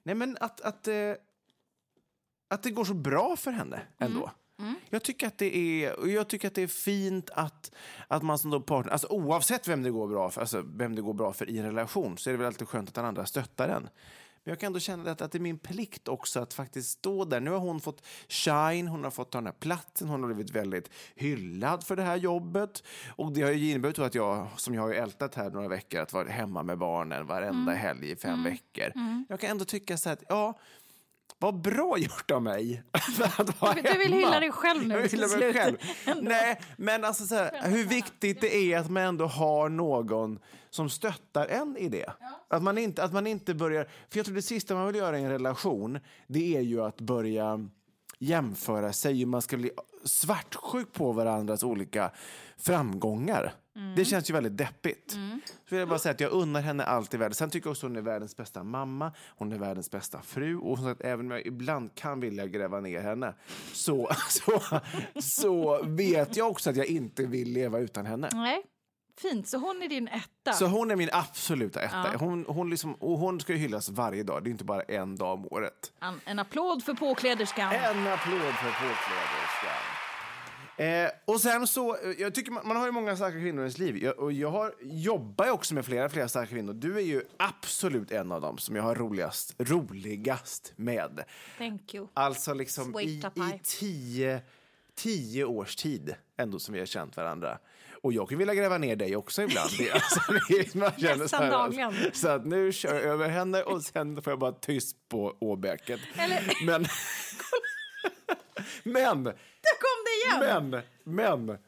Nej, men att, att, eh, att det går så bra för henne ändå. Jag, tycker att det är, jag tycker att det är fint att, att man som då partner, alltså oavsett vem det, går bra för, alltså vem det går bra för i en relation så är det väl alltid skönt att den andra stöttar en. Men jag kan ändå känna att, att det är min plikt också att faktiskt stå där. Nu har hon fått shine, hon har fått ta den här platsen, hon har blivit väldigt hyllad för det här jobbet. Och det har ju inneburit att jag, som jag har ältat här några veckor, att vara hemma med barnen varenda helg i fem veckor. Jag kan ändå tycka så här att, ja, vad bra gjort av mig att vara Du vill hylla dig själv nu Jag till hyllar mig själv. Nej, men alltså så här, hur viktigt det är att man ändå har någon som stöttar en i det. Att, man inte, att man inte börjar... För jag tror det sista man vill göra i en relation, det är ju att börja jämföra sig. Man ska bli svartsjuk på varandras olika framgångar. Det känns ju väldigt deppigt. Så vill jag bara säga att jag unnar henne allt i världen. Sen tycker jag också hon är världens bästa mamma, hon är världens bästa fru och som sagt, även om jag ibland kan vilja gräva ner henne så, så, så vet jag också att jag inte vill leva utan henne. Nej, fint. Så hon är din etta. Så hon är min absoluta etta. Hon, hon, liksom, och hon ska ju hyllas varje dag, det är inte bara en dag om året. En, en applåd för påkläderskan. En applåd för påkläderskan. Eh, och sen så, eh, jag tycker man, man har ju många starka kvinnor i ens liv. Jag, och jag har, jobbar ju också med flera, flera starka kvinnor. Du är ju absolut en av dem som jag har roligast, roligast med. Thank you. Alltså liksom Sweet i, i tio, tio års tid ändå som vi har känt varandra. Och jag kan vilja gräva ner dig också ibland. Det, alltså, det är- man känner Nästan så här, dagligen. Så att nu kör jag över henne och sen får jag bara tyst på åbäket. Eller- Men... men... Där kom det igen! Men, men.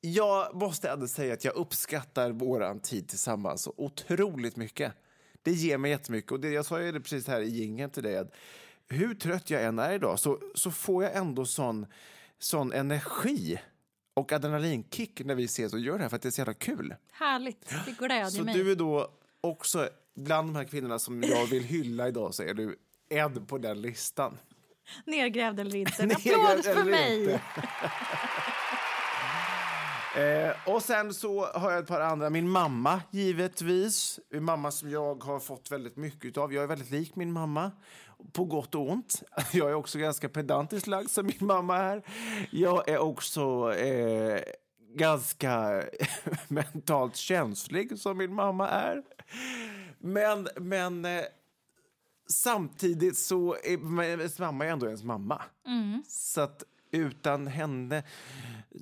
Jag måste ändå säga att jag uppskattar våran tid tillsammans så otroligt mycket. Det ger mig jättemycket. Och det, jag sa ju det precis här i jingeln till dig att hur trött jag än är idag så, så får jag ändå sån, sån energi och adrenalinkick när vi ses och gör det här för att det är så jävla kul. Härligt. Det glädjer Så mig. du är då också bland de här kvinnorna som jag vill hylla idag så är du en på den listan. Nergrävd eller inte. En applåd för mig. Eh, och sen så har jag ett par andra. Min mamma, givetvis. Min mamma som jag har fått väldigt mycket av. Jag är väldigt lik min mamma, på gott och ont. Jag är också ganska pedantiskt lagd som min mamma är. Jag är också eh, ganska mentalt känslig som min mamma är. Men, men eh, samtidigt så är ens mamma är ändå ens mamma. Så att utan henne,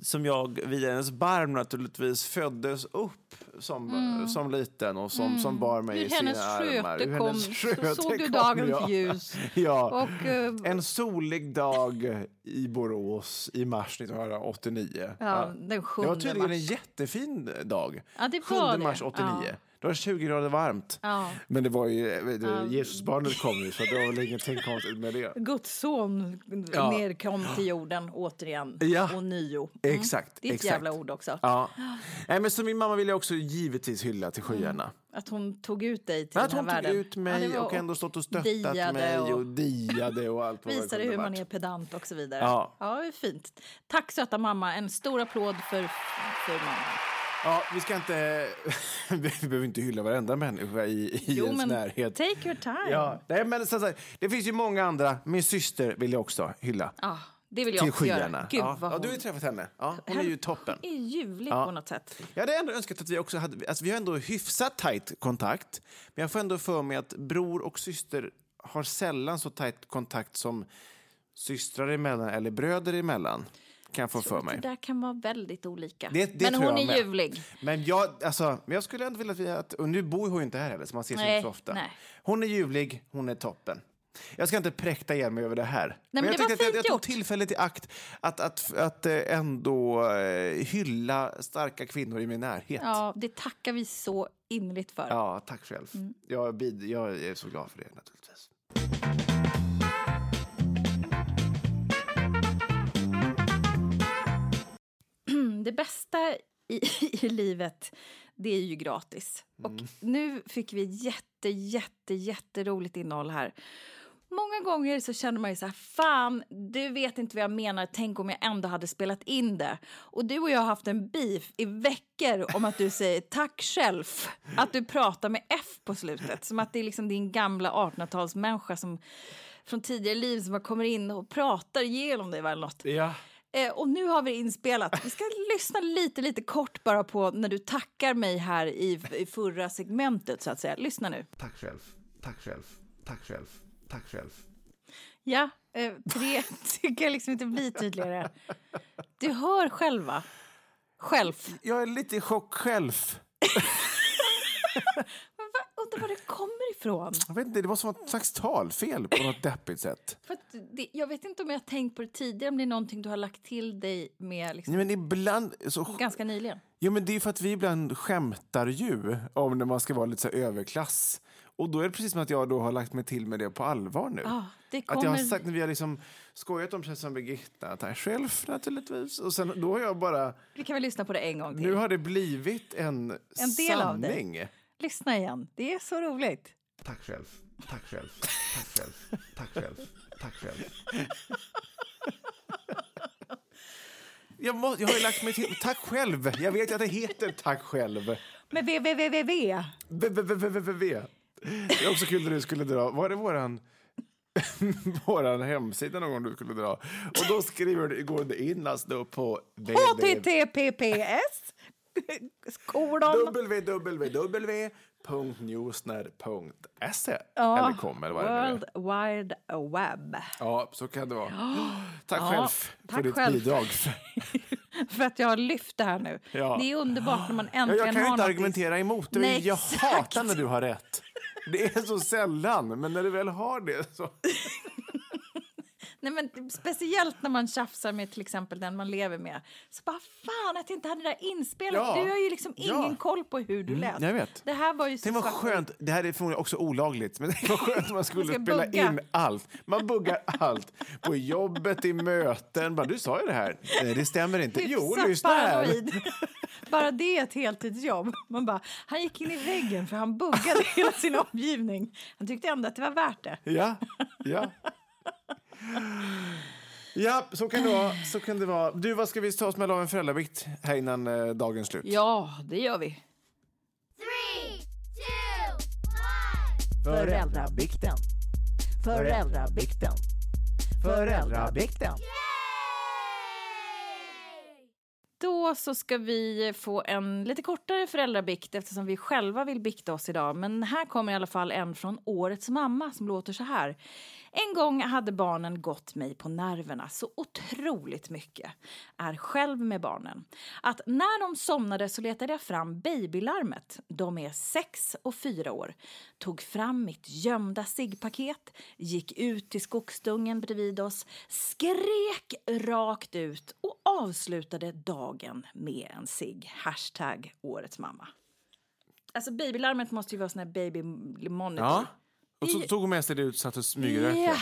som jag via hennes barm naturligtvis föddes upp som, som liten och som, som bar mig Ur i sina hennes armar. sköte Ur kom- hennes så sköte såg du kom dagens jag. ljus. Ja. Och, eh, En solig dag i Borås i mars 1989. Ja, den det var 7 tydligen mars. en jättefin dag. Ja, det 7 var det. mars 89. Ja. Det var 20 grader varmt. Ja. Men det var ju, det, Jesusbarnet kom ju, så det var väl ingenting konstigt med det. Guds son Ja. nerkom till jorden återigen Ja. och nio. Exakt. Det är ett exakt. jävla ord också. Ja. Nej, men så min mamma vill jag också givetvis hylla till skyarna. Att hon tog ut dig till att den hon här tog världen. ut mig Ja, var- och ändå stått och stöttat mig och, och diade och allt vad visade hur man är pedant och så vidare. Ja. ja, det är fint. Tack söta mamma. En stor applåd för, för mamma. Ja, vi ska inte... vi behöver inte hylla varenda människa i, i Jo, ens men närhet. take your time. Ja, nej, men så, så, det finns ju många andra. Min syster vill jag också hylla. Ja, det vill jag till också göra. Gud, ja. vad ja, hon du har ju träffat henne. Ja, hon är ju toppen. är ljuvlig Ja. på något sätt. Jag hade ändå önskat att vi också hade, alltså vi har ändå hyfsat tajt kontakt. Men jag får ändå för mig att bror och syster har sällan så tajt kontakt som systrar emellan eller bröder emellan. Kan jag få för mig. Det där kan vara väldigt olika. Det- det Men hon jag är med. ljuvlig. Men jag, alltså, men jag skulle ändå vilja att vi, att, och nu bor hon ju inte här heller så man ses Nej, inte så ofta. nej. Hon är ljuvlig, hon är toppen. Jag ska inte präkta igen mig över det här. men jag det var att jag, jag tog tillfället i akt att, att, att eh, ändå eh, hylla starka kvinnor i min närhet. Ja, det tackar vi så innerligt för. Ja, tack själv. Mm. Jag, jag är så glad för det naturligtvis. Det bästa i, i livet, det är ju gratis. Och nu fick vi jätte, jätte, jätteroligt innehåll här. Många gånger så känner man ju så här, fan, du vet inte vad jag menar, tänk om jag ändå hade spelat in det. Och du och jag har haft en beef i veckor om att du säger tack själv, att du pratar med F på slutet, som att det är liksom din gamla 1800-talsmänniska som från tidigare liv som bara kommer in och pratar igenom dig eller något. Ja. Eh, och nu har vi inspelat. Vi ska lyssna lite, lite kort bara på när du tackar mig här i, i förra segmentet så att säga. Lyssna nu. Tack själv. Tack själv. Tack själv. Tack själv. Ja, eh, tre tycker jag liksom inte blir tydligare. Du hör själva. Själv. Jag är lite i chock själv. Undrar var det kommer ifrån? Jag vet inte, det var som ett slags talfel på något deppigt sätt. För det, jag vet inte om jag har tänkt på det tidigare, om det är någonting du har lagt till dig med liksom, Nej, men ibland... Så, ganska nyligen. jo, men det är för att vi ibland skämtar ju om när man ska vara lite så överklass. Och då är det precis som att jag då har lagt mig till med det på allvar nu. Ja, det Att jag kommer- har sagt när vi har liksom skojat om som Birgitta, själv naturligtvis. Och sen då har jag bara, Vi kan väl lyssna på det en gång till. nu har det blivit en, En sanning. Lyssna igen. Det är så roligt. Tack själv, tack själv, tack själv, tack själv, tack själv. Jag, må, jag har ju lagt mig till, tack själv. Jag vet att det heter tack själv. Men www. V. Det är också kul när du skulle dra, var det våran, våran hemsida någon gång du skulle dra? Och då skriver du, går det in alltså på www. HTTPS kolon www.newsner.se eller kom eller vad det nu är. World Wide Web. Ja, så kan det vara. Tack Ja, själv för tack ditt själv. bidrag. För att jag har lyft det här nu. Ja. Det är underbart när man Ja, äntligen jag kan ju inte argumentera emot det. Nej, jag exakt. hatar när du har rätt. Det är så sällan, men när du väl har det så... Nej, men speciellt när man tjafsar med till exempel den man lever med. Så bara fan att jag inte hade det där inspelat. Ja. Du har ju liksom Ja. ingen koll på hur du lät. jag vet. Det här var ju så skönt, det här är förmodligen också olagligt, men tänk vad skönt om man skulle ska spela bugga. in allt. Man buggar allt. På jobbet, i möten. Bara, du sa ju det här. Nej, det stämmer inte. Jo, Hyfsat lyssna här. Bara det är ett heltidsjobb. Man bara, han gick in i väggen för han buggade hela sin omgivning. Han tyckte ändå att det var värt det. Ja, ja. Ja, så kan det vara. Så kan det vara. Du, vad ska vi ta oss med av en föräldravikt här innan eh, dagens slut? Ja, det gör vi. Three, two, one. Föräldrabikten. Föräldrabikten. Föräldrabikten. Då så ska vi få en lite kortare föräldrabikt eftersom vi själva vill bikta oss idag. Men här kommer i alla fall en från Årets mamma som låter så här. En gång hade barnen gått mig på nerverna så otroligt mycket. Är själv med barnen. Att när de somnade så letade jag fram babylarmet. De är sex och fyra år. Tog fram mitt gömda ciggpaket, gick ut till skogsdungen bredvid oss, skrek rakt ut och avslutade dagen med en cigg. Hashtag årets mamma. Alltså babylarmet måste ju vara sån här baby monitor. Ja. Och så tog hon med sig det ut satt och smygrökte. Ja.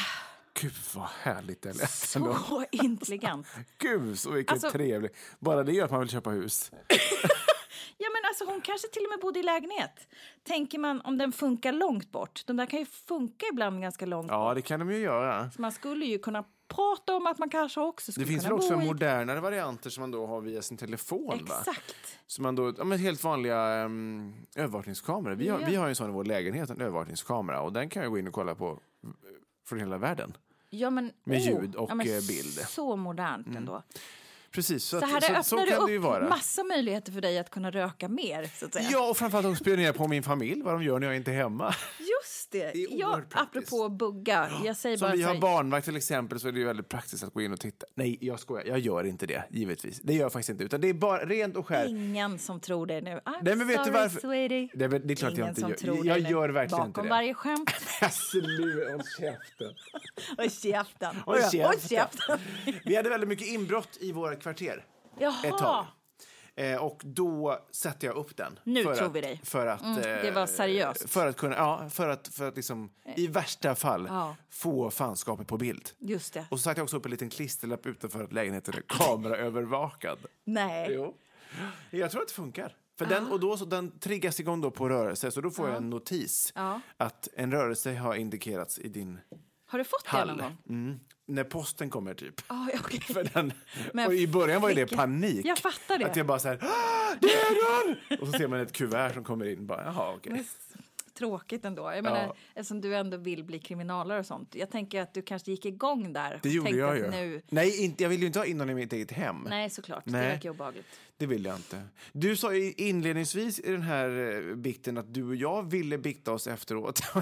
Gud vad härligt det lät ändå. Så intelligent. Gud så vilket Alltså- trevligt. Bara det gör att man vill köpa hus. Ja, men alltså, hon kanske till och med bodde i lägenhet. Tänker man om den funkar långt bort. De där kan ju funka ibland ganska långt Ja, bort. det kan de ju göra. Så man skulle ju kunna prata om att man kanske också Det skulle finns väl också modernare varianter som man då har via sin telefon. Va? Exakt. Så man då, ja, men helt vanliga um, övervakningskameror. Vi har, Ja. vi har ju en sån i vår lägenhet, en övervakningskamera. Och den kan jag gå in och kolla på eh, från hela världen. Ja, men, Med åh, ljud och, ja, men eh, bild. Mm. Så modernt ändå. Precis, så, Så att, här så, öppnar så ju upp vara. massa möjligheter för dig att kunna röka mer. Så att säga. Ja, och framförallt de spionerar på min familj, vad de gör när jag inte är hemma. Just det. Det är ja, apropå bugga. Jag säger Som bara vi har här, barnvakt till exempel så är det ju väldigt praktiskt att gå in och titta. Nej, jag skojar. Jag gör inte det, givetvis. Det gör jag faktiskt inte. Utan det är bara rent och skär. ingen som tror det nu. I'm Nej, men vet du sorry, varför? sweetie. Det det är klart Ingen jag inte som gör. tror jag det nu. gör verkligen Bakom inte det. varje skämt. Sluta, håll käften. Och käften. Håll käften. Vi hade väldigt mycket inbrott i våra kvarter ett Jaha. tag. Eh, och då satte jag upp den. Nu för tror att, vi dig. För att, Mm, det eh, var seriöst. För att kunna, ja, för att, för att liksom, i värsta fall Ja. få fanskapet på bild. Just det. Och så satte jag också upp en liten klisterlapp utanför att lägenheten är kameraövervakad. Nej. Jo. Jag tror att det funkar. För den, och då, så den triggas igång då på rörelse, så då får jag en notis Ja. att en rörelse har indikerats i din Har du fått det någon hall. gång? Mm. När posten kommer, typ. Ah, okej. För den, Men och I början var ju det panik. Jag fattar det. Att jag bara så här, "Ah, det är den! Och så ser man ett kuvert som kommer in. Bara, Jaha, okej. Tråkigt ändå. Jag menar, Ja. eftersom du ändå vill bli kriminalare och sånt. Jag tänker att du kanske gick igång där. Det gjorde jag ju. Nu... Nej, inte, jag vill ju inte ha in någon i mitt eget hem. Nej, såklart. Det Nej. verkar ju obehagligt. Det vill jag inte. Du sa ju inledningsvis i den här eh, bikten att du och jag ville bikta oss efteråt.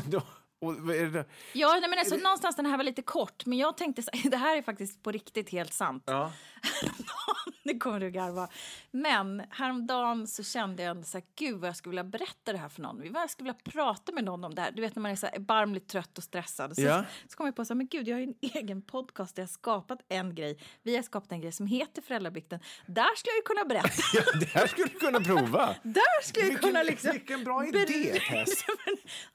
Och, det? Ja, nej, men alltså, någonstans den här var lite kort, men jag tänkte så det här är faktiskt på riktigt helt sant. Ja. nu kommer du garva. Men häromdagen så kände jag så här, gud vad jag skulle vilja berätta det här för någon. Jag skulle vilja prata med någon om det här. Du vet när man är så här erbarmligt trött och stressad. Så, Ja. så kom jag på så här, men gud jag har ju en egen podcast där jag har skapat en grej. Vi har skapat en grej som heter Föräldrabikten. Där skulle jag ju kunna berätta. Ja, det här skulle du kunna prova. Där skulle jag Vilken- kunna liksom... vilken bra idé, Tess.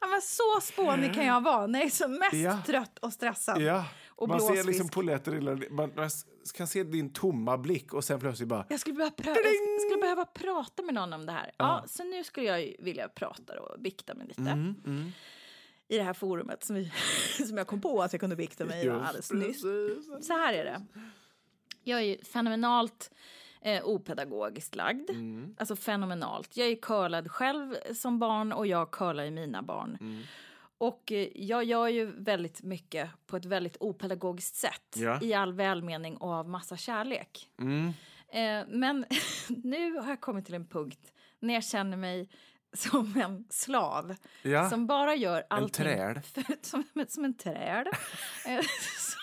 ja, men så spånig kan jag vara när jag är som mest Ja. trött och stressad. Ja. Och man ser liksom polletter, man, man kan se din tomma blick och sen plötsligt bara... Jag skulle, behöva jag skulle behöva prata med någon om det här. Ja. så nu skulle jag vilja prata och bikta mig lite. Mm, I det här forumet som, vi, som jag kom på att jag kunde bikta mig i alldeles nyss. Så här är det. Jag är ju fenomenalt eh, opedagogiskt lagd. Mm. Alltså fenomenalt. Jag är curlad själv som barn och jag curlar i mina barn. Mm. Och eh, jag gör ju väldigt mycket på ett väldigt opedagogiskt sätt. Ja. I all välmening och av massa kärlek. Mm. Eh, men nu har jag kommit till en punkt när jag känner mig som en slav Ja. som bara gör allting... träl. För, som, som en träl. Eh, som,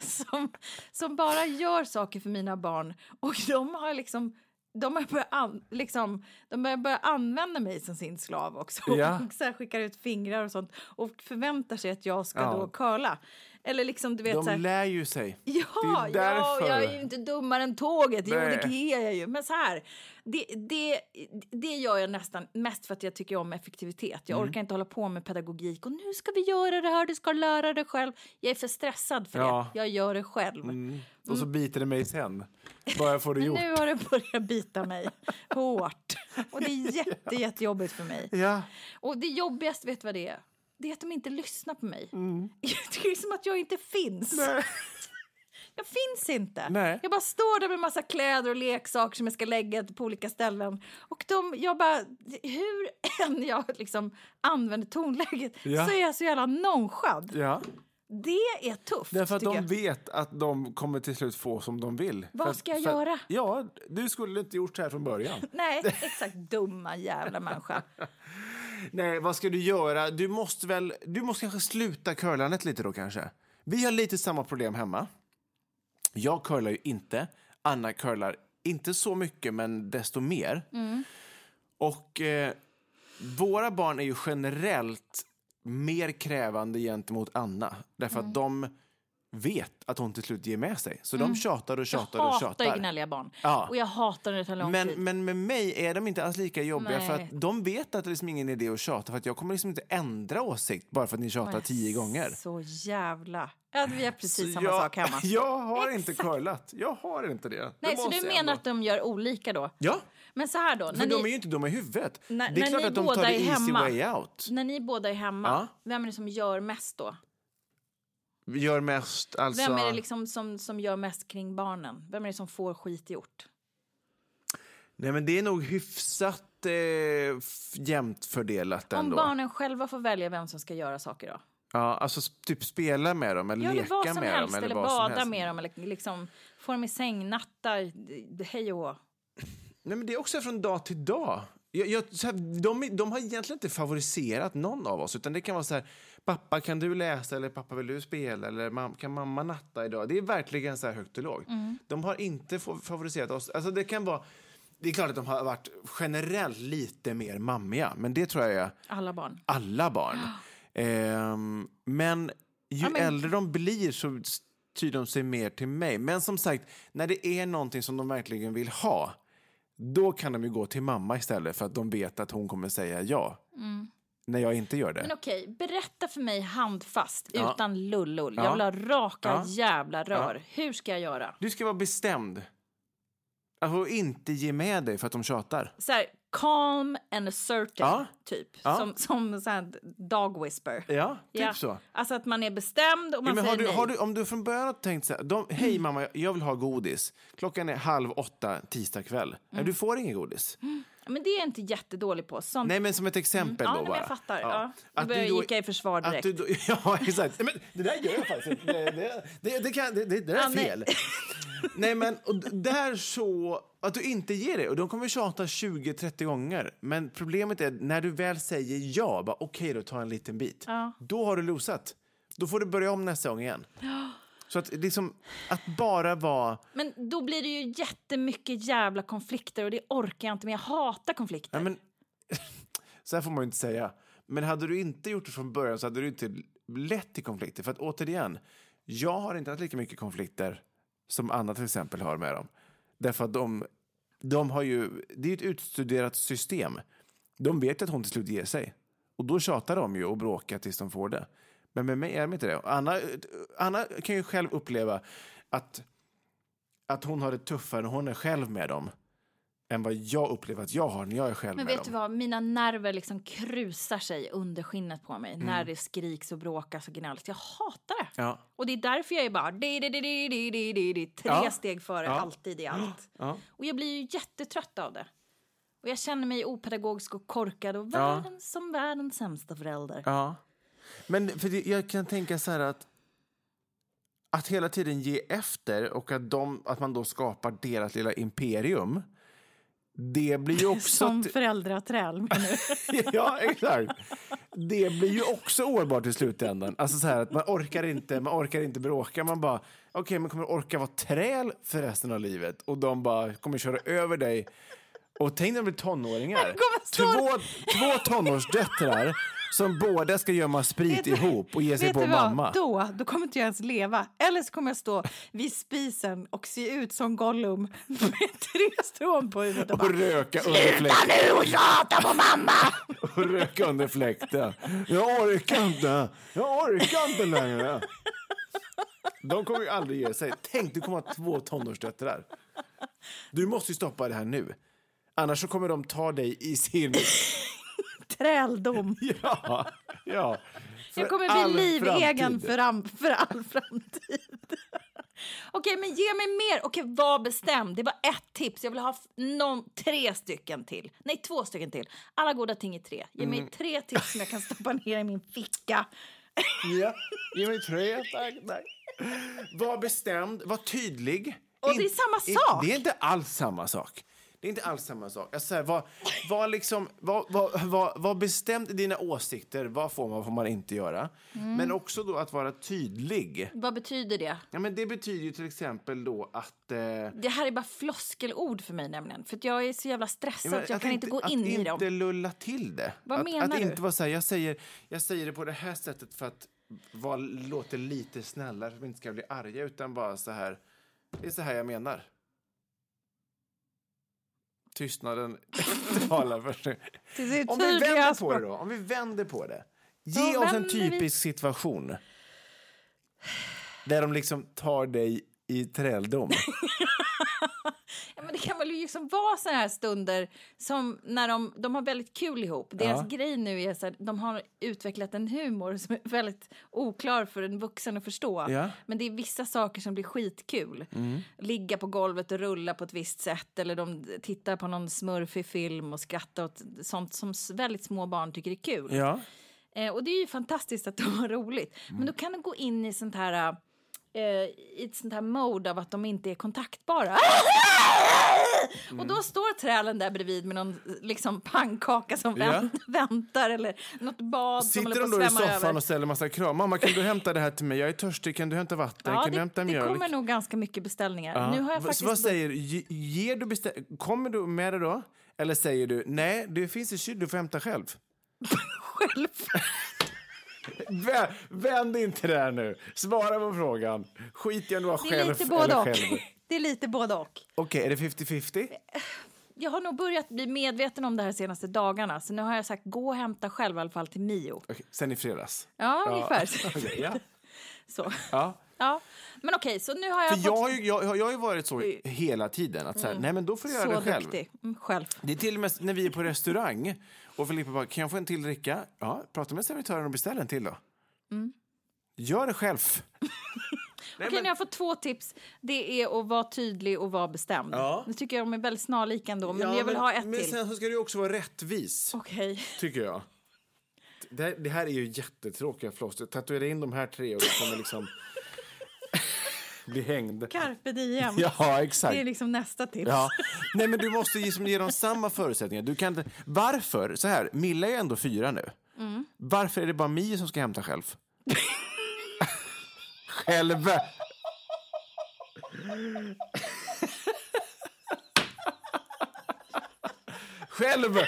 som, som bara gör saker för mina barn. Och de har liksom... De har börjat, an, liksom, de börjar börja använda mig som sin slav också. Ja. Och så här skickar ut fingrar och sånt och förväntar sig att jag ska Ja. då curla. Eller liksom, du vet, så De här, lär ju sig. Ja, Det är ja, jag är ju inte dummare än tåget. Jo, Nej. det är jag ju. Men så här, det, det, det gör jag nästan mest för att jag tycker om effektivitet. Jag Mm. orkar inte hålla på med pedagogik och nu ska vi göra det här, du ska lära dig själv. Jag är för stressad för Ja. det. Jag gör det själv. Mm. Och så biter det mig sen. Bara får det gjort. nu har det börjat bita mig hårt. Och det är jätte, jättejobbigt för mig. Ja. Och det jobbigaste, vet du vad det är? Det är att de inte lyssnar på mig. Mm. Det är som att jag inte finns. Jag finns inte. Nej. Jag bara står där med massa kläder och leksaker som jag ska lägga på olika ställen. Och de, jag bara, hur än jag liksom använder tonläget Ja. så är jag så jävla nonchad. ja. Det är tufft. Därför att de jag. vet att de kommer till slut få som de vill. Vad ska jag för göra? Ja, du skulle inte gjort så här från början. Nej, exakt. Dumma jävla människa. Nej, vad ska du göra? Du måste väl, du måste kanske sluta curlandet lite då kanske. Vi har lite samma problem hemma. Jag curlar ju inte. Anna curlar inte så mycket, men desto mer. Och eh, våra barn är ju generellt mer krävande gentemot Anna. Därför att de vet att hon till slut ger med sig. Så de tjatar och Jag tjatar och hatar ju tjatar. gnälliga barn. Ja. Och jag hatar när det tar lång Men, tid. men med mig är de inte alls lika jobbiga för Nej. att de vet att det är liksom ingen idé att tjata för att jag kommer liksom inte ändra åsikt bara för att ni tjatar Men tio gånger. Så jävla... Ja, vi har precis Så samma jag, sak hemma. Jag har inte Exakt. curlat. Jag har inte det. Nej, det så du jag menar ändå. att de gör olika då? Ja, Men så här då, för när de är ni, ju inte dumma i huvudet. när, det är klart ni att de båda tar det är easy hemma, way out. när ni båda är hemma, Ja. vem är det som gör mest då? Gör mest alltså... Vem är det liksom som, som gör mest kring barnen? Vem är det som får skit gjort? Nej men det är nog hyfsat eh, jämnt fördelat Om ändå. barnen själva får välja vem som ska göra saker då? Ja, alltså typ spela med dem eller Ja, eller leka med helst, dem. eller som bada med dem, eller liksom få dem i säng, nattar, d- hej och hå. Nej, men det är också från dag till dag. Jag, jag, så här, de, de har egentligen inte favoriserat någon av oss. Utan det kan vara så här, pappa kan du läsa eller pappa vill du spela eller mam, kan mamma natta idag? Det är verkligen så här högt och lågt. Mm. De har inte fa- favoriserat oss. Alltså det kan vara, det är klart att de har varit generellt lite mer mammiga, men det tror jag är Alla barn. alla barn. Ehm, men ju Ja, men- äldre de blir så styr de sig mer till mig. Men som sagt, när det är någonting som de verkligen vill ha, då kan de ju gå till mamma istället för att de vet att hon kommer säga ja. När jag inte gör det. Mm. Men okej, berätta för mig handfast, Ja. utan lullull. Ja. Jag vill ha raka Ja. jävla rör. Hur ska jag göra? Du ska vara bestämd. Alltså, inte ge med dig för att de tjatar. Så här, calm and assertive, Ja. typ. Ja. Som, som så här dog whisper. Ja, typ Ja. så. Alltså att man är bestämd och man men säger har du, nej. har du, om du från början har tänkt så här, de, hej mamma, jag vill ha godis. Klockan är halv åtta tisdag kväll. Nej, du får ingen godis. Ja, Men det är jag inte jättedålig på. Sånt... Nej, men som ett exempel Ja, då men bara. jag fattar. Ja. Nu Att börjar du då- i försvar att direkt. du då, ja, exakt. Men det där gör jag faktiskt. Det, det, det, det, kan, det, det, där är Ja, fel. Nej, men och där så... Att du inte ger det. Och de kommer tjata 20-30 gånger. Men problemet är när du väl säger ja, bara okej då, ta en liten bit. Ja. Då har du losat. Då får du börja om nästa gång igen. Så att liksom, att bara vara... Men då blir det ju jättemycket jävla konflikter och det orkar jag inte med. Jag hatar konflikter. Ja, men, så här får man ju inte säga. Men hade du inte gjort det från början så hade du inte lett till konflikter. För att återigen, jag har inte haft lika mycket konflikter som Anna till exempel har med dem. Därför att de, de har ju, det är ju ett utstuderat system. De vet att hon till slut ger sig. Och då tjatar de ju och bråkar tills de får det. Men med mig är de inte det. Anna, Anna kan ju själv uppleva att, att hon har det tuffare när hon är själv med dem än vad jag upplever att jag har när jag är själv Men vet dem. du vad, mina nerver liksom krusar sig under skinnet på mig mm. när det skriks och bråkas och gnälls. Jag hatar det. Ja. Och det är därför jag är bara di, di, di, di, di, di, di, tre ja. steg före, ja. alltid i allt. Och jag blir ju jättetrött av det. Och jag känner mig opedagogisk och korkad och världens, som världens sämsta förälder. Men för det, jag kan tänka så här att att hela tiden ge efter och att, de, att man då skapar deras lilla imperium det blir ju också... Som föräldraträl ja, exakt. Det blir ju också ohållbart i slutändan. Alltså så här att man orkar inte, man orkar inte bråka. Man bara, okej, men kommer du orka vara träl för resten av livet? Och de bara kommer köra över dig. Och tänk när de blir tonåringar. Två, två tonårsdöttrar som båda ska gömma sprit ihop och ge sig på du mamma. Då, då kommer inte jag ens leva. Eller så kommer jag stå vid spisen och se ut som Gollum med tre strån på huvudet och bara Och röka under fläkten. nu och tjata på mamma! Och röka under fläkten. Jag orkar inte. Jag orkar inte längre. De kommer ju aldrig ge sig. Tänk, du kommer ha två tonårsdöttrar. Du måste ju stoppa det här nu. Annars kommer de ta dig i sin... Träldom. Ja, ja. För Jag kommer bli livegen för, för all framtid. Okej, men ge mig mer. Okej, var bestämd. Det var ett tips. Jag vill ha någon, tre stycken till. Nej, två stycken till. Alla goda ting är tre. Ge mig Mm. tre tips som jag kan stoppa ner i min ficka. Ja, ge mig tre, tack. tack. Var bestämd, var tydlig. Och det är samma sak. Det är inte alls samma sak. Det är inte alls samma sak. Jag säger, var, var, liksom, var, var, var, var bestämd i dina åsikter. Vad får man, vad får man inte göra? Mm. Men också då att vara tydlig. Vad betyder det? Ja, men det betyder ju till exempel då att... Eh, Det här är bara floskelord för mig nämligen. För att jag är så jävla stressad men att jag kan inte gå att in i inte dem. lulla till det. Vad att, menar att du? inte vara så här, jag säger, jag säger det på det här sättet för att vara, låta lite snällare, för att vi inte ska bli arga, utan bara så här, det är så här jag menar. Tystnaden talar för sig. Om vi vänder på det då, om vi vänder på det. Ge oss en typisk situation. Där de liksom tar dig i träldom. Men det kan väl liksom vara såna här stunder som när de, de har väldigt kul ihop. Deras Ja. grej nu är att de har utvecklat en humor som är väldigt oklar för en vuxen att förstå. Ja. Men det är vissa saker som blir skitkul. Ligga på golvet och rulla på ett visst sätt eller de tittar på någon smurfig film och skrattar åt sånt som väldigt små barn tycker är kul. ja. Eh, och det är ju fantastiskt att de har roligt. Men då kan du gå in i sånt här eh, i ett sånt här mode av att de inte är kontaktbara. Och då står trälen där bredvid med någon liksom pannkaka som vänt, väntar eller något bad som Sitter håller de då i soffan över. och ställer massa krav? Mamma, kan du hämta det här till mig? Jag är törstig. Kan du hämta vatten? Ja, kan du det, hämta det mjölk? kommer nog ganska mycket beställningar. Ja. Nu har jag faktiskt... Så vad säger du? Ge- Ger du bestä- Kommer du med det då? Eller säger du nej, det finns i kyl, du får hämta själv? själv. Vä- Vänd inte det här nu. Svara på frågan. Skit i om du var Det är själv lite både eller och. själv. Det är lite både och. Okej, är det 50-50? Jag har nog börjat bli medveten om det här senaste dagarna. Så nu har jag sagt gå och hämta själv i alla fall till Mio. Okej, sen i fredags? Ja, ungefär. Ja. Så. ja. Ja. Men okej, så nu har jag För fått... jag har, ju, jag, jag har ju varit så hela tiden. Att så här, nej men då får du göra så det själv. duktig. Mm, själv. Det är till och med när vi är på restaurang och Filippa bara, kan jag få en till dricka? Ja, prata med servitören och beställ en till då. Mm. Gör det själv. Okej, nu har jag fått två tips. Det är att vara tydlig och vara bestämd. Ja. Nu tycker jag de är väldigt snarlika ändå, men Ja, jag vill ha ett men till. sen så ska ju också vara rättvis, Okej. tycker jag. Det här, det här är ju jättetråkiga floss. Tatuera in de här tre och du kommer liksom bli hängd. Carpe diem. Ja, exakt. Det är liksom nästa tips. Ja. Nej, men du måste liksom ge dem samma förutsättningar. Du kan inte... Varför? Så här, Milla är ändå fyra nu. Mm. Varför är det bara Mio som ska hämta själv? själv! själv!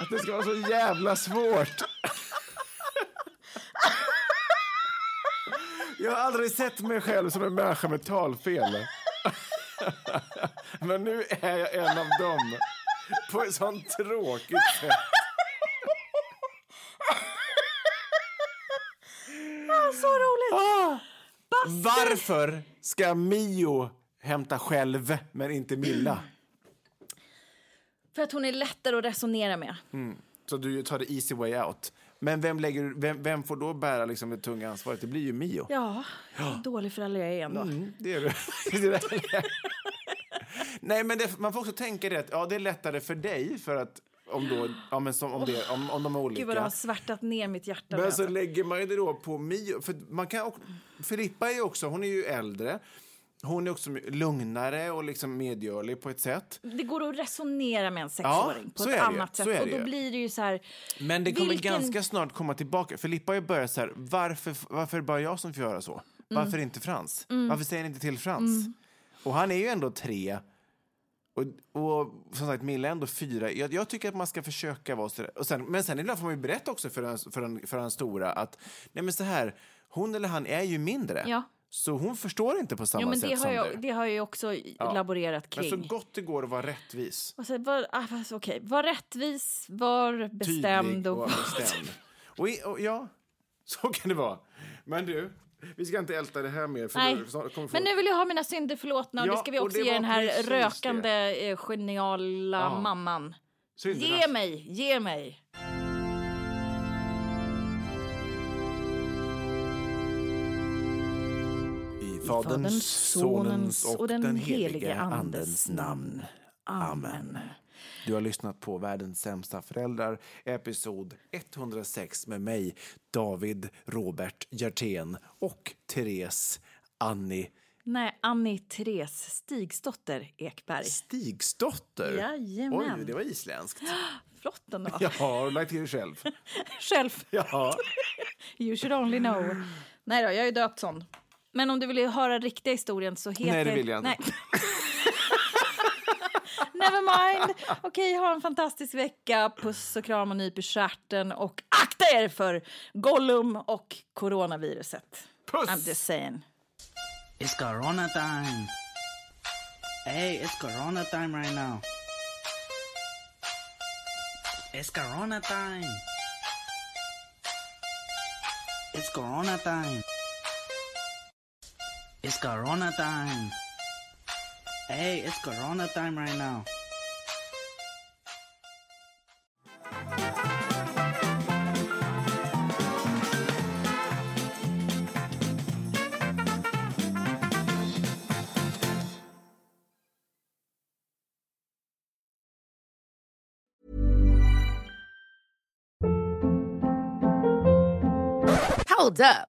Att det ska vara så jävla svårt. Jag har aldrig sett mig själv som en människa med talfel. Men nu är jag en av dem. På ett sånt tråkigt sätt. Så roligt! Ah! Varför ska Mio hämta själv, men inte Milla? För att hon är lättare att resonera med. Så du tar det easy way out. Men vem, lägger, vem, vem får då bära liksom det tunga ansvaret? Det blir ju Mio. Ja, dålig förälder jag är ändå. Mm, det är du. Nej, men det, man får också tänka det att ja, det är lättare för dig för att om, då, ja, men som, om, det, om, om de är olika. Gud vad det har svärtat ner mitt hjärta. Men så alltså. lägger man det då på Mio. För man kan, Filippa är också, hon är ju äldre. Hon är också lugnare och liksom medgörlig på ett sätt. Det går att resonera med en sexåring på så ett ju. annat Så sätt. Och då ju. blir det ju så här... Men det kommer Vilken- ganska snart komma tillbaka. Filippa har ju börjat så här, varför, varför är det bara jag som får göra så? Mm. Varför inte Frans? Varför säger ni inte till Frans? Och han är ju ändå tre. Och, och som sagt, Milla är ändå fyra. Jag, jag tycker att man ska försöka vara så och sen, Men sen ibland får man ju berätta också för den, för den, för den stora att nej men så här, hon eller han är ju mindre. Ja. Så hon förstår inte på samma Ja, men sätt det, har som jag, du. det har jag också laborerat Men kring. så gott det går att vara rättvis. Och så, var, fast okej, var rättvis, var bestämd Tydlig och... och bestämd. Och, i- och, ja, så kan det vara. Men du, vi ska inte älta det här mer. För Nej, få... men nu vill jag ha mina synder förlåtna och Ja, det ska vi också det ge den här rökande, eh, geniala Ja. mamman. Syndernas- Ge mig, ge mig! Faderns, Sonens och den helige Andens namn. Amen. Du har lyssnat på Världens sämsta föräldrar, episod 106 med mig, David Robert Hjertén och Therese Annie Nej, Annie Therese Stigsdotter Ekberg. Stigsdotter. Jajamän. Oj, det var isländskt. Flott ändå. Ja, har du lagt till själv? Själv. Ja. You should only know. Nej då, jag är döpt sån. Men om du vill höra riktiga historien så heter... Nej, det vill jag inte. Nej. Never mind. Okej, ha en fantastisk vecka. Puss och kram och nyp i stjärten. Och akta er för Gollum och coronaviruset. Puss! I'm just saying. It's Corona time. Hey, it's Corona time right now. It's Corona time. It's Corona time. It's Corona time. Hey, it's Corona time right now. Hold up.